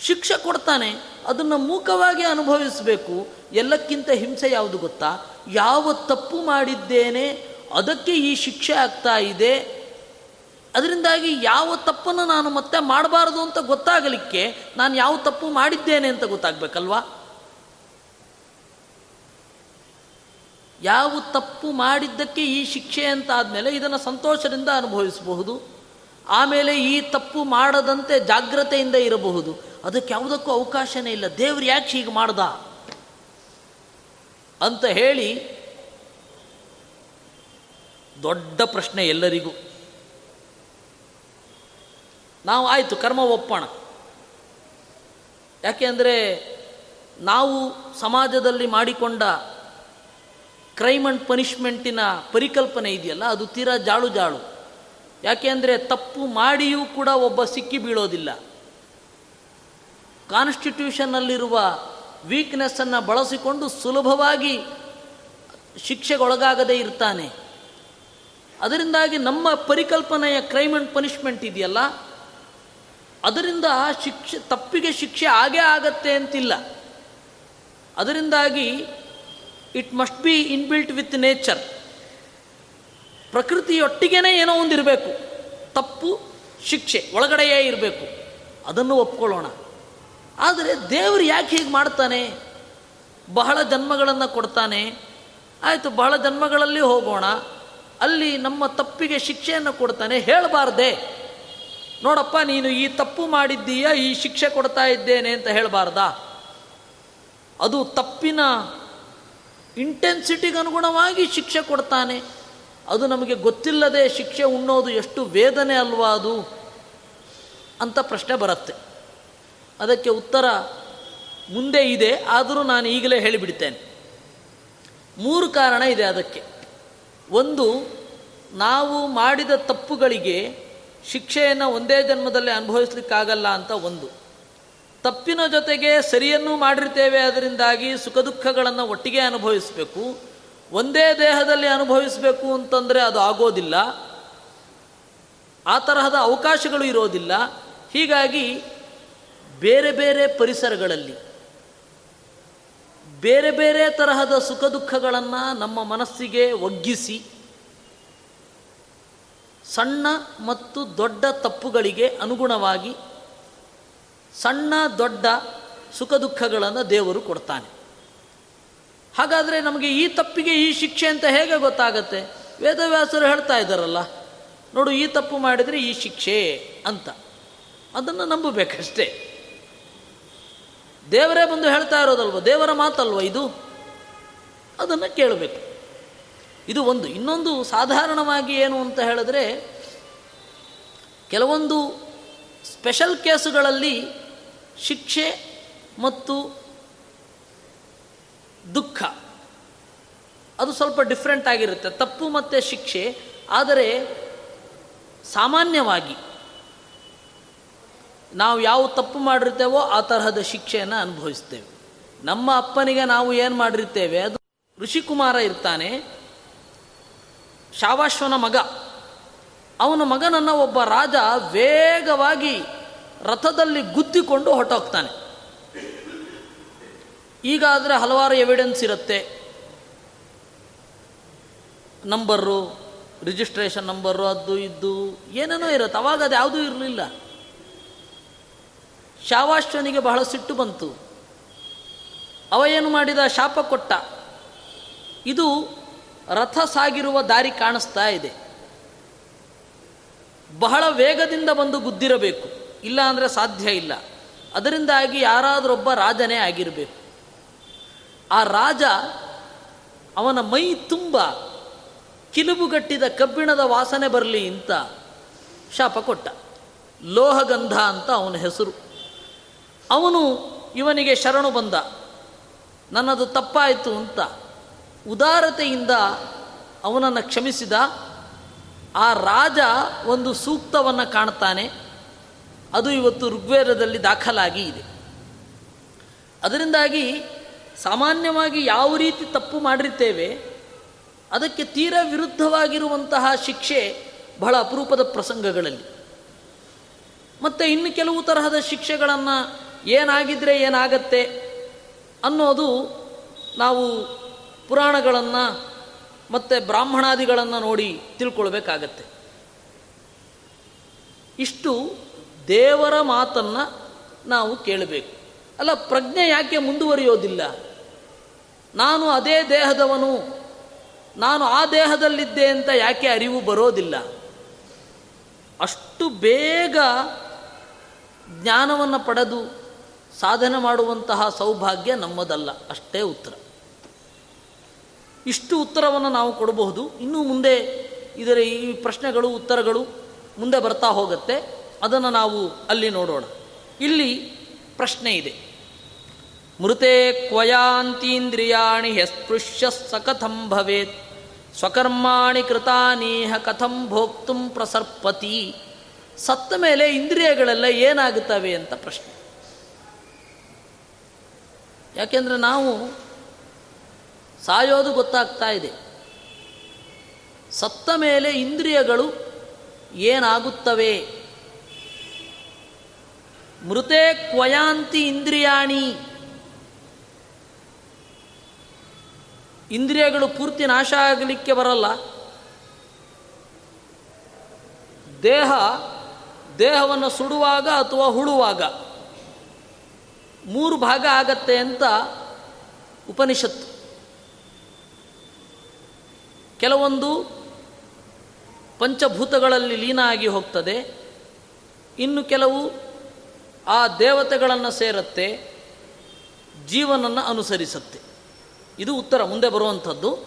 ಶಿಕ್ಷೆ ಕೊಡ್ತಾನೆ, ಅದನ್ನು ಮೂಕವಾಗಿ ಅನುಭವಿಸಬೇಕು. ಎಲ್ಲಕ್ಕಿಂತ ಹಿಂಸೆ ಯಾವುದು ಗೊತ್ತಾ? ಯಾವ ತಪ್ಪು ಮಾಡಿದ್ದೇನೆ, ಅದಕ್ಕೆ ಈ ಶಿಕ್ಷೆ ಆಗ್ತಾ ಇದೆ ಅದರಿಂದಾಗಿ ಯಾವ ತಪ್ಪನ್ನು ನಾನು ಮತ್ತೆ ಮಾಡಬಾರದು ಅಂತ ಗೊತ್ತಾಗಲಿಕ್ಕೆ ನಾನು ಯಾವ ತಪ್ಪು ಮಾಡಿದ್ದೇನೆ ಅಂತ ಗೊತ್ತಾಗಬೇಕಲ್ವಾ? ಯಾವ ತಪ್ಪು ಮಾಡಿದ್ದಕ್ಕೆ ಈ ಶಿಕ್ಷೆ ಅಂತ ಆದಮೇಲೆ ಇದನ್ನು ಸಂತೋಷದಿಂದ ಅನುಭವಿಸಬಹುದು. ಆಮೇಲೆ ಈ ತಪ್ಪು ಮಾಡದಂತೆ ಜಾಗ್ರತೆಯಿಂದ ಇರಬಹುದು. ಅದಕ್ಕೆ ಯಾವುದಕ್ಕೂ ಅವಕಾಶನೇ ಇಲ್ಲ. ದೇವ್ರು ಯಾಕೆ ಹೀಗೆ ಮಾಡ್ದ? ಅಂತ ಹೇಳಿ ದೊಡ್ಡ ಪ್ರಶ್ನೆ ಎಲ್ಲರಿಗೂ. ನಾವು ಆಯಿತು, ಕರ್ಮ ಒಪ್ಪೋಣ. ಯಾಕೆ ಅಂದರೆ ನಾವು ಸಮಾಜದಲ್ಲಿ ಮಾಡಿಕೊಂಡ ಕ್ರೈಮ್ ಅಂಡ್ ಪನಿಷ್ಮೆಂಟಿನ ಪರಿಕಲ್ಪನೆ ಇದೆಯಲ್ಲ, ಅದು ತೀರಾ ಜಾಳು ಜಾಳು. ಯಾಕೆ ಅಂದರೆ ತಪ್ಪು ಮಾಡಿಯೂ ಕೂಡ ಒಬ್ಬ ಸಿಕ್ಕಿ ಬೀಳೋದಿಲ್ಲ. ಕಾನ್ಸ್ಟಿಟ್ಯೂಷನ್ನಲ್ಲಿರುವ ವೀಕ್ನೆಸ್ಸನ್ನು ಬಳಸಿಕೊಂಡು ಸುಲಭವಾಗಿ ಶಿಕ್ಷೆಗೊಳಗಾಗದೇ ಇರ್ತಾನೆ. ಅದರಿಂದಾಗಿ ನಮ್ಮ ಪರಿಕಲ್ಪನೆಯ ಕ್ರೈಮ್ ಅಂಡ್ ಪನಿಷ್ಮೆಂಟ್ ಇದೆಯಲ್ಲ ಅದರಿಂದ ಶಿಕ್ಷೆ, ತಪ್ಪಿಗೆ ಶಿಕ್ಷೆ ಆಗೇ ಆಗತ್ತೆ ಅಂತಿಲ್ಲ. ಅದರಿಂದಾಗಿ it must be inbuilt with nature ಪ್ರಕೃತಿಯೊಟ್ಟಿಗೇನೆ ಏನೋ ಒಂದು ಇರಬೇಕು. ತಪ್ಪು ಶಿಕ್ಷೆ ಒಳಗಡೆಯೇ ಇರಬೇಕು. ಅದನ್ನು ಒಪ್ಕೊಳ್ಳೋಣ. ಆದರೆ ದೇವರು ಯಾಕೆ ಹೀಗೆ ಮಾಡ್ತಾನೆ? ಬಹಳ ಜನ್ಮಗಳನ್ನು ಕೊಡ್ತಾನೆ. ಆಯಿತು, ಬಹಳ ಜನ್ಮಗಳಲ್ಲಿ ಹೋಗೋಣ. ಅಲ್ಲಿ ನಮ್ಮ ತಪ್ಪಿಗೆ ಶಿಕ್ಷೆಯನ್ನು ಕೊಡ್ತಾನೆ. ಹೇಳಬಾರ್ದೆ. ನೋಡಪ್ಪ, ನೀನು ಈ ತಪ್ಪು ಮಾಡಿದ್ದೀಯ, ಈ ಶಿಕ್ಷೆ ಕೊಡ್ತಾ ಇದ್ದೇನೆ ಅಂತ ಹೇಳಬಾರ್ದಾ? ಅದು ತಪ್ಪಿನ ಇಂಟೆನ್ಸಿಟಿಗೆ ಅನುಗುಣವಾಗಿ ಶಿಕ್ಷೆ ಕೊಡ್ತಾನೆ. ಅದು ನಮಗೆ ಗೊತ್ತಿಲ್ಲದೆ ಶಿಕ್ಷೆ ಉಣ್ಣೋದು ಎಷ್ಟು ವೇದನೆ ಅಲ್ವಾ ಅದು ಅಂತ ಪ್ರಶ್ನೆ ಬರುತ್ತೆ. ಅದಕ್ಕೆ ಉತ್ತರ ಮುಂದೆ ಇದೆ, ಆದರೂ ನಾನು ಈಗಲೇ ಹೇಳಿಬಿಡ್ತೇನೆ. ಮೂರು ಕಾರಣ ಇದೆ ಅದಕ್ಕೆ. ಒಂದು, ನಾವು ಮಾಡಿದ ತಪ್ಪುಗಳಿಗೆ ಶಿಕ್ಷೆಯನ್ನು ಒಂದೇ ಜನ್ಮದಲ್ಲಿ ಅನುಭವಿಸ್ಲಿಕ್ಕಾಗಲ್ಲ ಅಂತ ಒಂದು. ತಪ್ಪಿನ ಜೊತೆಗೆ ಸರಿಯನ್ನು ಮಾಡಿರ್ತೇವೆ ಅದರಿಂದಾಗಿ ಸುಖ ದುಃಖಗಳನ್ನು ಒಟ್ಟಿಗೆ ಅನುಭವಿಸಬೇಕು. ಒಂದೇ ದೇಹದಲ್ಲಿ ಅನುಭವಿಸಬೇಕು ಅಂತಂದರೆ ಅದು ಆಗೋದಿಲ್ಲ. ಆ ತರಹದ ಅವಕಾಶಗಳು ಇರೋದಿಲ್ಲ. ಹೀಗಾಗಿ ಬೇರೆ ಬೇರೆ ಪರಿಸರಗಳಲ್ಲಿ ಬೇರೆ ಬೇರೆ ತರಹದ ಸುಖ ದುಃಖಗಳನ್ನು ನಮ್ಮ ಮನಸ್ಸಿಗೆ ಒಗ್ಗಿಸಿ ಸಣ್ಣ ಮತ್ತು ದೊಡ್ಡ ತಪ್ಪುಗಳಿಗೆ ಅನುಗುಣವಾಗಿ ಸಣ್ಣ, ದೊಡ್ಡ ಸುಖ ದುಃಖಗಳನ್ನು ದೇವರು ಕೊಡ್ತಾನೆ. ಹಾಗಾದರೆ ನಮಗೆ ಈ ತಪ್ಪಿಗೆ ಈ ಶಿಕ್ಷೆ ಅಂತ ಹೇಗೆ ಗೊತ್ತಾಗತ್ತೆ? ವೇದವ್ಯಾಸರು ಹೇಳ್ತಾ ಇದ್ದಾರಲ್ಲ, ನೋಡು ಈ ತಪ್ಪು ಮಾಡಿದರೆ ಈ ಶಿಕ್ಷೆ ಅಂತ. ಅದನ್ನು ನಂಬಬೇಕಷ್ಟೇ. ದೇವರೇ ಬಂದು ಹೇಳ್ತಾ ಇರೋದಲ್ವ? ದೇವರ ಮಾತಲ್ವ ಇದು? ಅದನ್ನು ಕೇಳಬೇಕು. ಇದು ಒಂದು, ಇನ್ನೊಂದು ಸಾಧಾರಣವಾಗಿ ಏನು ಅಂತ ಹೇಳಿದ್ರೆ, ಕೆಲವೊಂದು ಸ್ಪೆಷಲ್ ಕೇಸುಗಳಲ್ಲಿ ಶಿಕ್ಷೆ ಮತ್ತು ದುಃಖ, ಅದು ಸ್ವಲ್ಪ ಡಿಫ್ರೆಂಟ್ ಆಗಿರುತ್ತೆ. ತಪ್ಪು ಮತ್ತು ಶಿಕ್ಷೆ, ಆದರೆ ಸಾಮಾನ್ಯವಾಗಿ ನಾವು ಯಾವ ತಪ್ಪು ಮಾಡಿರ್ತೇವೋ ಆ ತರಹದ ಶಿಕ್ಷೆಯನ್ನು ಅನುಭವಿಸ್ತೇವೆ. ನಮ್ಮ ಅಪ್ಪನಿಗೆ ನಾವು ಏನು ಮಾಡಿರ್ತೇವೆ? ಅದು ಋಷಿಕುಮಾರ ಇರ್ತಾನೆ. ಶಾವಾಶ್ವನ ಮಗ. ಅವನ ಮಗನನ್ನು ಒಬ್ಬ ರಾಜ ವೇಗವಾಗಿ ರಥದಲ್ಲಿ ಗುದ್ದಿಕೊಂಡು ಹೊಟ್ಟೋಗ್ತಾನೆ ಈಗ ಆದರೆ ಹಲವಾರು ಎವಿಡೆನ್ಸ್ ಇರುತ್ತೆ. ನಂಬರು ರಿಜಿಸ್ಟ್ರೇಷನ್ ನಂಬರು ಅದು ಇದ್ದು ಏನೇನೋ ಇರುತ್ತೆ. ಅವಾಗ ಅದು ಯಾವುದೂ ಇರಲಿಲ್ಲ. ಶಾವಾಶ್ವನಿಗೆ ಬಹಳ ಸಿಟ್ಟು ಬಂತು. ಅವ ಏನು ಮಾಡಿದ? ಶಾಪ ಕೊಟ್ಟ. ಇದು ರಥ ಸಾಗಿರುವ ದಾರಿ ಕಾಣಿಸ್ತಾ ಇದೆ. ಬಹಳ ವೇಗದಿಂದ ಬಂದು ಗುದ್ದಿರಬೇಕು. ಇಲ್ಲ ಅಂದರೆ ಸಾಧ್ಯ ಇಲ್ಲ. ಅದರಿಂದಾಗಿ ಯಾರಾದರೊಬ್ಬ ರಾಜನೇ ಆಗಿರಬೇಕು. ಆ ರಾಜ ಅವನ ಮೈ ತುಂಬ ಕಿಲುಬುಗಟ್ಟಿದ ಕಬ್ಬಿಣದ ವಾಸನೆ ಬರಲಿ ಅಂತ ಶಾಪ ಕೊಟ್ಟ. ಲೋಹಗಂಧ ಅಂತ ಅವನ ಹೆಸರು. ಅವನು ಇವನಿಗೆ ಶರಣು ಬಂದ. ನನ್ನದು ತಪ್ಪಾಯಿತು ಅಂತ ಉದಾರತೆಯಿಂದ ಅವನನ್ನು ಕ್ಷಮಿಸಿದ, ಆ ರಾಜ ಒಂದು ಸೂಕ್ತವನ್ನು ಕಾಣ್ತಾನೆ. ಅದು ಇವತ್ತು ಋಗ್ವೇದದಲ್ಲಿ ದಾಖಲಾಗಿ ಇದೆ. ಅದರಿಂದಾಗಿ ಸಾಮಾನ್ಯವಾಗಿ ಯಾವ ರೀತಿ ತಪ್ಪು ಮಾಡಿರ್ತೇವೆ, ಅದಕ್ಕೆ ತೀರ ವಿರುದ್ಧವಾಗಿರುವಂತಹ ಶಿಕ್ಷೆ ಬಹಳ ಅಪರೂಪದ ಪ್ರಸಂಗಗಳಲ್ಲಿ. ಮತ್ತು ಇನ್ನು ಕೆಲವು ತರಹದ ಶಿಕ್ಷೆಗಳನ್ನು ಏನಾಗಿದ್ರೆ ಏನಾಗತ್ತೆ ಅನ್ನೋದು ನಾವು ಪುರಾಣಗಳನ್ನು ಮತ್ತು ಬ್ರಾಹ್ಮಣಾದಿಗಳನ್ನು ನೋಡಿ ತಿಳ್ಕೊಳ್ಬೇಕಾಗತ್ತೆ. ಇಷ್ಟು ದೇವರ ಮಾತನ್ನು ನಾವು ಕೇಳಬೇಕು. ಅಲ್ಲ, ಪ್ರಜ್ಞೆ ಯಾಕೆ ಮುಂದುವರಿಯೋದಿಲ್ಲ? ನಾನು ಅದೇ ದೇಹದವನು, ನಾನು ಆ ದೇಹದಲ್ಲಿದ್ದೆ ಅಂತ ಯಾಕೆ ಅರಿವು ಬರೋದಿಲ್ಲ? ಅಷ್ಟು ಬೇಗ ಜ್ಞಾನವನ್ನು ಪಡೆದು ಸಾಧನೆ ಮಾಡುವಂತಹ ಸೌಭಾಗ್ಯ ನಮ್ಮದಲ್ಲ, ಅಷ್ಟೇ ಉತ್ತರ. ಇಷ್ಟು ಉತ್ತರವನ್ನು ನಾವು ಕೊಡಬಹುದು. ಇನ್ನೂ ಮುಂದೆ ಇದರ ಈ ಪ್ರಶ್ನೆಗಳು, ಉತ್ತರಗಳು ಮುಂದೆ ಬರ್ತಾ ಹೋಗುತ್ತೆ. ಅದನ್ನು ನಾವು ಅಲ್ಲಿ ನೋಡೋಣ. ಇಲ್ಲಿ ಪ್ರಶ್ನೆ ಇದೆ. ಮೃತೆ ಕ್ವಯಾಂತೀಂದ್ರಿಯಾಣಿ ಹೆಸ್ಪೃಶ್ಯ ಸಕಥಂ ಭವೇತ್. ಸ್ವಕರ್ಮಾಣಿ ಕೃತಾನೀಹ ಕಥಂ ಭೋಕ್ತು ಪ್ರಸರ್ಪತಿ. ಸತ್ತ ಮೇಲೆ ಇಂದ್ರಿಯಗಳೆಲ್ಲ ಏನಾಗುತ್ತವೆ ಅಂತ ಪ್ರಶ್ನೆ. ಯಾಕೆಂದರೆ ನಾವು ಸಾಯೋದು ಗೊತ್ತಾಗ್ತಾ ಇದೆ. ಸತ್ತ ಮೇಲೆ ಇಂದ್ರಿಯಗಳು ಏನಾಗುತ್ತವೆ? ಮೃತೆ ಕ್ವಯಾಂತಿ ಇಂದ್ರಿಯಾಣಿ. ಇಂದ್ರಿಯಗಳು ಪೂರ್ತಿ ನಾಶ ಆಗಲಿಕ್ಕೆ ಬರಲ್ಲ. ದೇಹ, ದೇಹವನ್ನು ಸುಡುವಾಗ ಅಥವಾ ಹುಳುವಾಗ. ಮೂರು ಭಾಗ ಆಗತ್ತೆ ಅಂತ ಉಪನಿಷತ್ತು. ಕೆಲವೊಂದು ಪಂಚಭೂತಗಳಲ್ಲಿ ಲೀನ ಆಗಿ ಹೋಗ್ತದೆ, ಇನ್ನು ಕೆಲವು ಆ ದೇವತೆಗಳನ್ನು ಸೇರತ್ತೆ, ಜೀವನನ್ನು ಅನುಸರಿಸುತ್ತೆ. ಇದು ಉತ್ತರ, ಮುಂದೆ ಬರುವಂಥದ್ದು.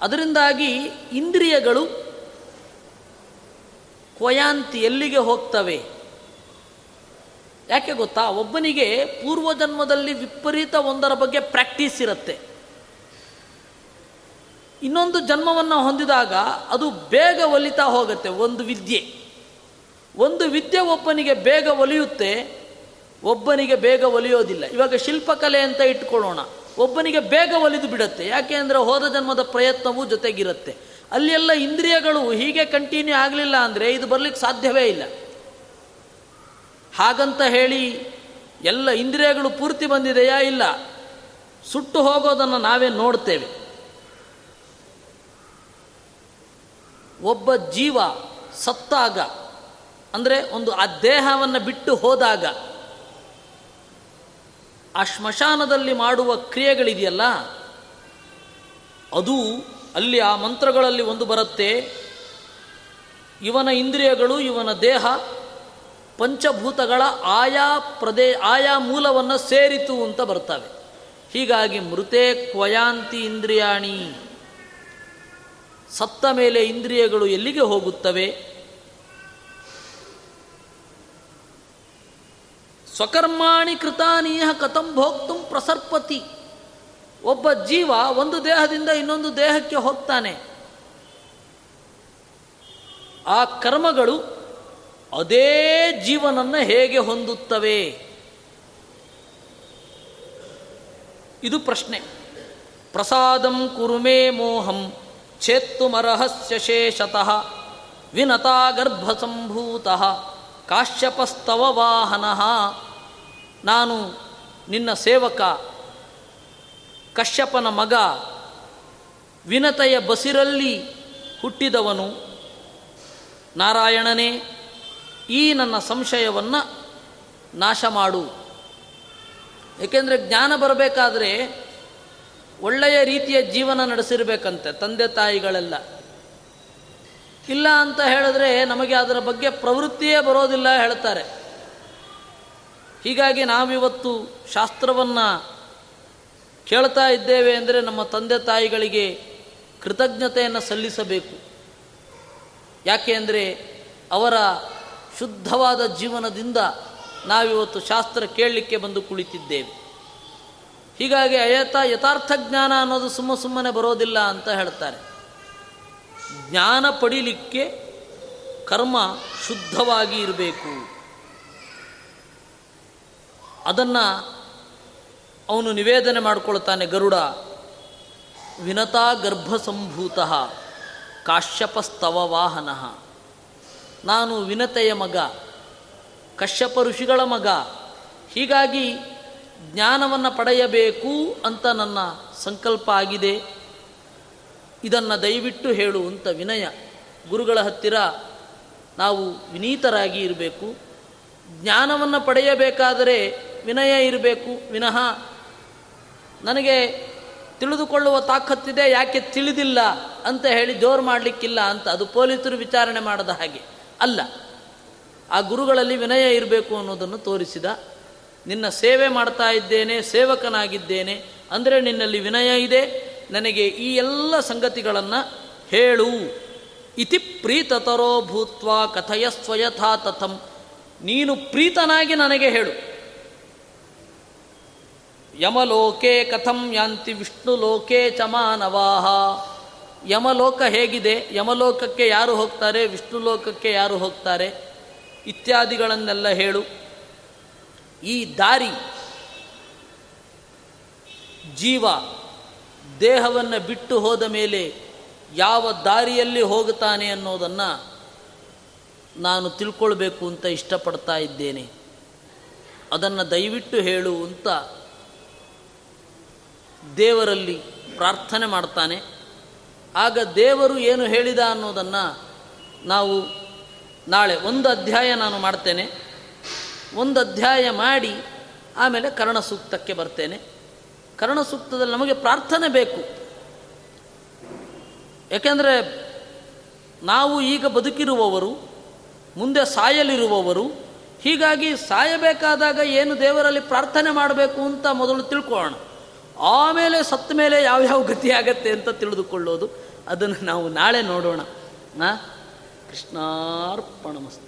ಅದರಿಂದಾಗಿ ಇಂದ್ರಿಯಗಳು ಕ್ವಯಾಂತಿ ಎಲ್ಲಿಗೆ ಹೋಗ್ತವೆ? ಯಾಕೆ ಗೊತ್ತಾ? ಒಬ್ಬನಿಗೆ ಪೂರ್ವಜನ್ಮದಲ್ಲಿ ವಿಪರೀತ ಒಂದರ ಬಗ್ಗೆ ಪ್ರಾಕ್ಟೀಸ್ ಇರುತ್ತೆ. ಇನ್ನೊಂದು ಜನ್ಮವನ್ನು ಹೊಂದಿದಾಗ ಅದು ಬೇಗ ಒಲಿತಾ ಹೋಗುತ್ತೆ, ಒಂದು ವಿದ್ಯೆ. ಒಂದು ವಿದ್ಯೆ ಒಬ್ಬನಿಗೆ ಬೇಗ ಒಲಿಯುತ್ತೆ, ಒಬ್ಬನಿಗೆ ಬೇಗ ಒಲಿಯೋದಿಲ್ಲ. ಇವಾಗ ಶಿಲ್ಪಕಲೆ ಅಂತ ಇಟ್ಕೊಳ್ಳೋಣ. ಒಬ್ಬನಿಗೆ ಬೇಗ ಒಲಿದು ಬಿಡುತ್ತೆ. ಯಾಕೆ ಅಂದರೆ ಹೋದ ಜನ್ಮದ ಪ್ರಯತ್ನವೂ ಜೊತೆಗಿರುತ್ತೆ. ಅಲ್ಲೆಲ್ಲ ಇಂದ್ರಿಯಗಳು ಹೀಗೆ ಕಂಟಿನ್ಯೂ ಆಗಲಿಲ್ಲ ಅಂದರೆ ಇದು ಬರಲಿಕ್ಕೆ ಸಾಧ್ಯವೇ ಇಲ್ಲ. ಹಾಗಂತ ಹೇಳಿ ಎಲ್ಲ ಇಂದ್ರಿಯಗಳು ಪೂರ್ತಿ ಬಂದಿದೆಯಾ ಇಲ್ಲ? ಸುಟ್ಟು ಹೋಗೋದನ್ನು ನಾವೇ ನೋಡ್ತೇವೆ. ಒಬ್ಬ ಜೀವ ಸತ್ತಾಗ, ಅಂದರೆ ಒಂದು ಆ ದೇಹವನ್ನು ಬಿಟ್ಟು ಹೋದಾಗ, ಆ ಶ್ಮಶಾನದಲ್ಲಿ ಮಾಡುವ ಕ್ರಿಯೆಗಳಿದೆಯಲ್ಲ, ಅದು ಅಲ್ಲಿ ಆ ಮಂತ್ರಗಳಲ್ಲಿ ಒಂದು ಬರುತ್ತೆ, ಇವನ ಇಂದ್ರಿಯಗಳು, ಇವನ ದೇಹ ಪಂಚಭೂತಗಳ ಆಯಾ ಪ್ರದೇ, ಆಯಾ ಮೂಲವನ್ನು ಸೇರಿತು ಅಂತ ಬರ್ತವೆ. ಹೀಗಾಗಿ ಮೃತೆ ಕ್ವಯಾಂತಿ ಇಂದ್ರಿಯಾಣಿ. ಸತ್ತ ಮೇಲೆ ಇಂದ್ರಿಯಗಳು ಎಲ್ಲಿಗೆ ಹೋಗುತ್ತವೆ? ಸ್ವಕರ್ಮಾಣಿ ಕೃತಾನೀಹ ಕಥಂ ಪ್ರಸರ್ಪತಿ. ಒಬ್ಬ ಜೀವ ಒಂದು ದೇಹದಿಂದ ಇನ್ನೊಂದು ದೇಹಕ್ಕೆ ಹೋಗ್ತಾನೆ. ಆ ಕರ್ಮಗಳು ಅದೇ ಜೀವನನ್ನು ಹೇಗೆ ಹೊಂದುತ್ತವೆ? ಇದು ಪ್ರಶ್ನೆ. ಪ್ರಸಾದಂ ಕುರುಮೇ ಮೋಹಂ. ಛೇತ್ತುಮರಹಸ್ಯ ಶೇಷತಃ ವಿನತಾ ಗರ್ಭಸಂಭೂತಃ ಕಾಶ್ಯಪಸ್ತವ ವಾಹನ ನಾನು ನಿನ್ನ ಸೇವಕ, ಕಶ್ಯಪನ ಮಗ, ವಿನತೆಯ ಬಸಿರಲ್ಲಿ ಹುಟ್ಟಿದವನು. ನಾರಾಯಣನೇ, ಈ ನನ್ನ ಸಂಶಯವನ್ನು ನಾಶ ಮಾಡು ಏಕೆಂದರೆ ಜ್ಞಾನ ಬರಬೇಕಾದ್ರೆ ಒಳ್ಳೆಯ ರೀತಿಯ ಜೀವನ ನಡೆಸಿರ್ಬೇಕಂತೆ, ತಂದೆ ತಾಯಿಗಳೆಲ್ಲ. ಇಲ್ಲ ಅಂತ ಹೇಳಿದ್ರೆ ನಮಗೆ ಅದರ ಬಗ್ಗೆ ಪ್ರವೃತ್ತಿಯೇ ಬರೋದಿಲ್ಲ ಹೇಳ್ತಾರೆ. ಹೀಗಾಗಿ ನಾವಿವತ್ತು ಶಾಸ್ತ್ರವನ್ನು ಕೇಳ್ತಾ ಇದ್ದೇವೆ ಅಂದರೆ ನಮ್ಮ ತಂದೆ ತಾಯಿಗಳಿಗೆ ಕೃತಜ್ಞತೆಯನ್ನು ಸಲ್ಲಿಸಬೇಕು. ಯಾಕೆ ಅಂದರೆ ಅವರ ಶುದ್ಧವಾದ ಜೀವನದಿಂದ ನಾವಿವತ್ತು ಶಾಸ್ತ್ರ ಕೇಳಲಿಕ್ಕೆ ಬಂದು ಕುಳಿತಿದ್ದೇವೆ. ಹೀಗಾಗಿ ಅಯತ ಯಥಾರ್ಥ ಜ್ಞಾನ ಅನ್ನೋದು ಸುಮ್ಮ ಸುಮ್ಮನೆ ಬರೋದಿಲ್ಲ ಅಂತ ಹೇಳ್ತಾರೆ. ಜ್ಞಾನ ಪಡೀಲಿಕ್ಕೆ ಕರ್ಮ ಶುದ್ಧವಾಗಿ ಇರಬೇಕು. ಅದನ್ನು ಅವನು ನಿವೇದನೆ ಮಾಡಿಕೊಳ್ತಾನೆ ಗರುಡ. ವಿನತಾ ಗರ್ಭಸಂಭೂತ ಕಾಶ್ಯಪಸ್ತವ ವಾಹನ. ನಾನು ವಿನತೆಯ ಮಗ, ಕಶ್ಯಪ ಋಷಿಗಳ ಮಗ. ಹೀಗಾಗಿ ಜ್ಞಾನವನ್ನು ಪಡೆಯಬೇಕು ಅಂತ ನನ್ನ ಸಂಕಲ್ಪ ಆಗಿದೆ. ಇದನ್ನು ದಯವಿಟ್ಟು ಹೇಳು ಅಂತ ವಿನಯ. ಗುರುಗಳ ಹತ್ತಿರ ನಾವು ವಿನೀತರಾಗಿ ಇರಬೇಕು. ಜ್ಞಾನವನ್ನು ಪಡೆಯಬೇಕಾದರೆ ವಿನಯ ಇರಬೇಕು. ವಿನಃ ನನಗೆ ತಿಳಿದುಕೊಳ್ಳುವ ತಾಕತ್ತಿದೆ, ಯಾಕೆ ತಿಳಿದಿಲ್ಲ ಅಂತ ಹೇಳಿ ಜೋರು ಮಾಡಲಿಕ್ಕಿಲ್ಲ ಅಂತ ಅದು ಪೊಲೀಸರು ವಿಚಾರಣೆ ಮಾಡದ ಹಾಗೆ. ಅಲ್ಲ, ಆ ಗುರುಗಳಲ್ಲಿ ವಿನಯ ಇರಬೇಕು ಅನ್ನೋದನ್ನು ತೋರಿಸಿದ ನಿನ್ನ ಸೇವೆ ಮಾಡ್ತಾ ಇದ್ದೇನೆ, ಸೇವಕನಾಗಿದ್ದೇನೆ, ಅಂದರೆ ನಿನ್ನಲ್ಲಿ ವಿನಯ ಇದೆ. ನನಗೆ ಈ ಎಲ್ಲ ಸಂಗತಿಗಳನ್ನು ಹೇಳು. ಇತಿ ಪ್ರೀತತರೋ ಭೂತ್ವ ಕಥಯ ಸ್ವಯಥಾ ತಥಂ. ನೀನು ಪ್ರೀತನಾಗಿ ನನಗೆ ಹೇಳು. ಯಮಲೋಕೆ ಕಥಂ ಯಾಂತಿ ವಿಷ್ಣು ಲೋಕೆ ಚ ಮಾನವಾಹ. ಯಮಲೋಕ ಹೇಗಿದೆ? ಯಮಲೋಕಕ್ಕೆ ಯಾರು ಹೋಗ್ತಾರೆ? ವಿಷ್ಣು ಲೋಕಕ್ಕೆ ಯಾರು ಹೋಗ್ತಾರೆ? ಇತ್ಯಾದಿಗಳನ್ನೆಲ್ಲ ಹೇಳು. ಈ ದಾರಿ ಜೀವ ದೇಹವನ್ನು ಬಿಟ್ಟು ಹೋದ ಮೇಲೆ ಯಾವ ದಾರಿಯಲ್ಲಿ ಹೋಗುತ್ತಾನೆ ಅನ್ನೋದನ್ನು ನಾನು ತಿಳ್ಕೊಳ್ಬೇಕು ಅಂತ ಇಷ್ಟಪಡ್ತಾ ಇದ್ದೇನೆ. ಅದನ್ನು ದಯವಿಟ್ಟು ಹೇಳು ಅಂತ ದೇವರಲ್ಲಿ ಪ್ರಾರ್ಥನೆ ಮಾಡ್ತಾನೆ. ಆಗ ದೇವರು ಏನು ಹೇಳಿದ ಅನ್ನೋದನ್ನು ನಾವು ನಾಳೆ ಒಂದು ಅಧ್ಯಾಯ ನಾನು ಮಾಡ್ತೇನೆ. ಒಂದು ಅಧ್ಯಾಯ ಮಾಡಿ ಆಮೇಲೆ ಕರ್ಣ ಸೂಕ್ತಕ್ಕೆ ಬರ್ತೇನೆ. ಕರ್ಣ ಸೂಕ್ತದಲ್ಲಿ ನಮಗೆ ಪ್ರಾರ್ಥನೆ ಬೇಕು. ಯಾಕೆಂದರೆ ನಾವು ಈಗ ಬದುಕಿರುವವರು, ಮುಂದೆ ಸಾಯಲಿರುವವರು, ಹೀಗಾಗಿ ಸಾಯಬೇಕಾದಾಗ ಏನು ದೇವರಲ್ಲಿ ಪ್ರಾರ್ಥನೆ ಮಾಡಬೇಕು ಅಂತ ಮೊದಲು ತಿಳ್ಕೊಳ್ಳೋಣ. ಆಮೇಲೆ ಸತ್ತ ಮೇಲೆ ಯಾವ್ಯಾವ ಗತಿ ಆಗತ್ತೆ ಅಂತ ತಿಳಿದುಕೊಳ್ಳೋದು. ಅದನ್ನು ನಾವು ನಾಳೆ ನೋಡೋಣ. ಕೃಷ್ಣಾರ್ಪಣ ಕೃಷ್ಣಾರ್ಪಣಮಸ್ತು.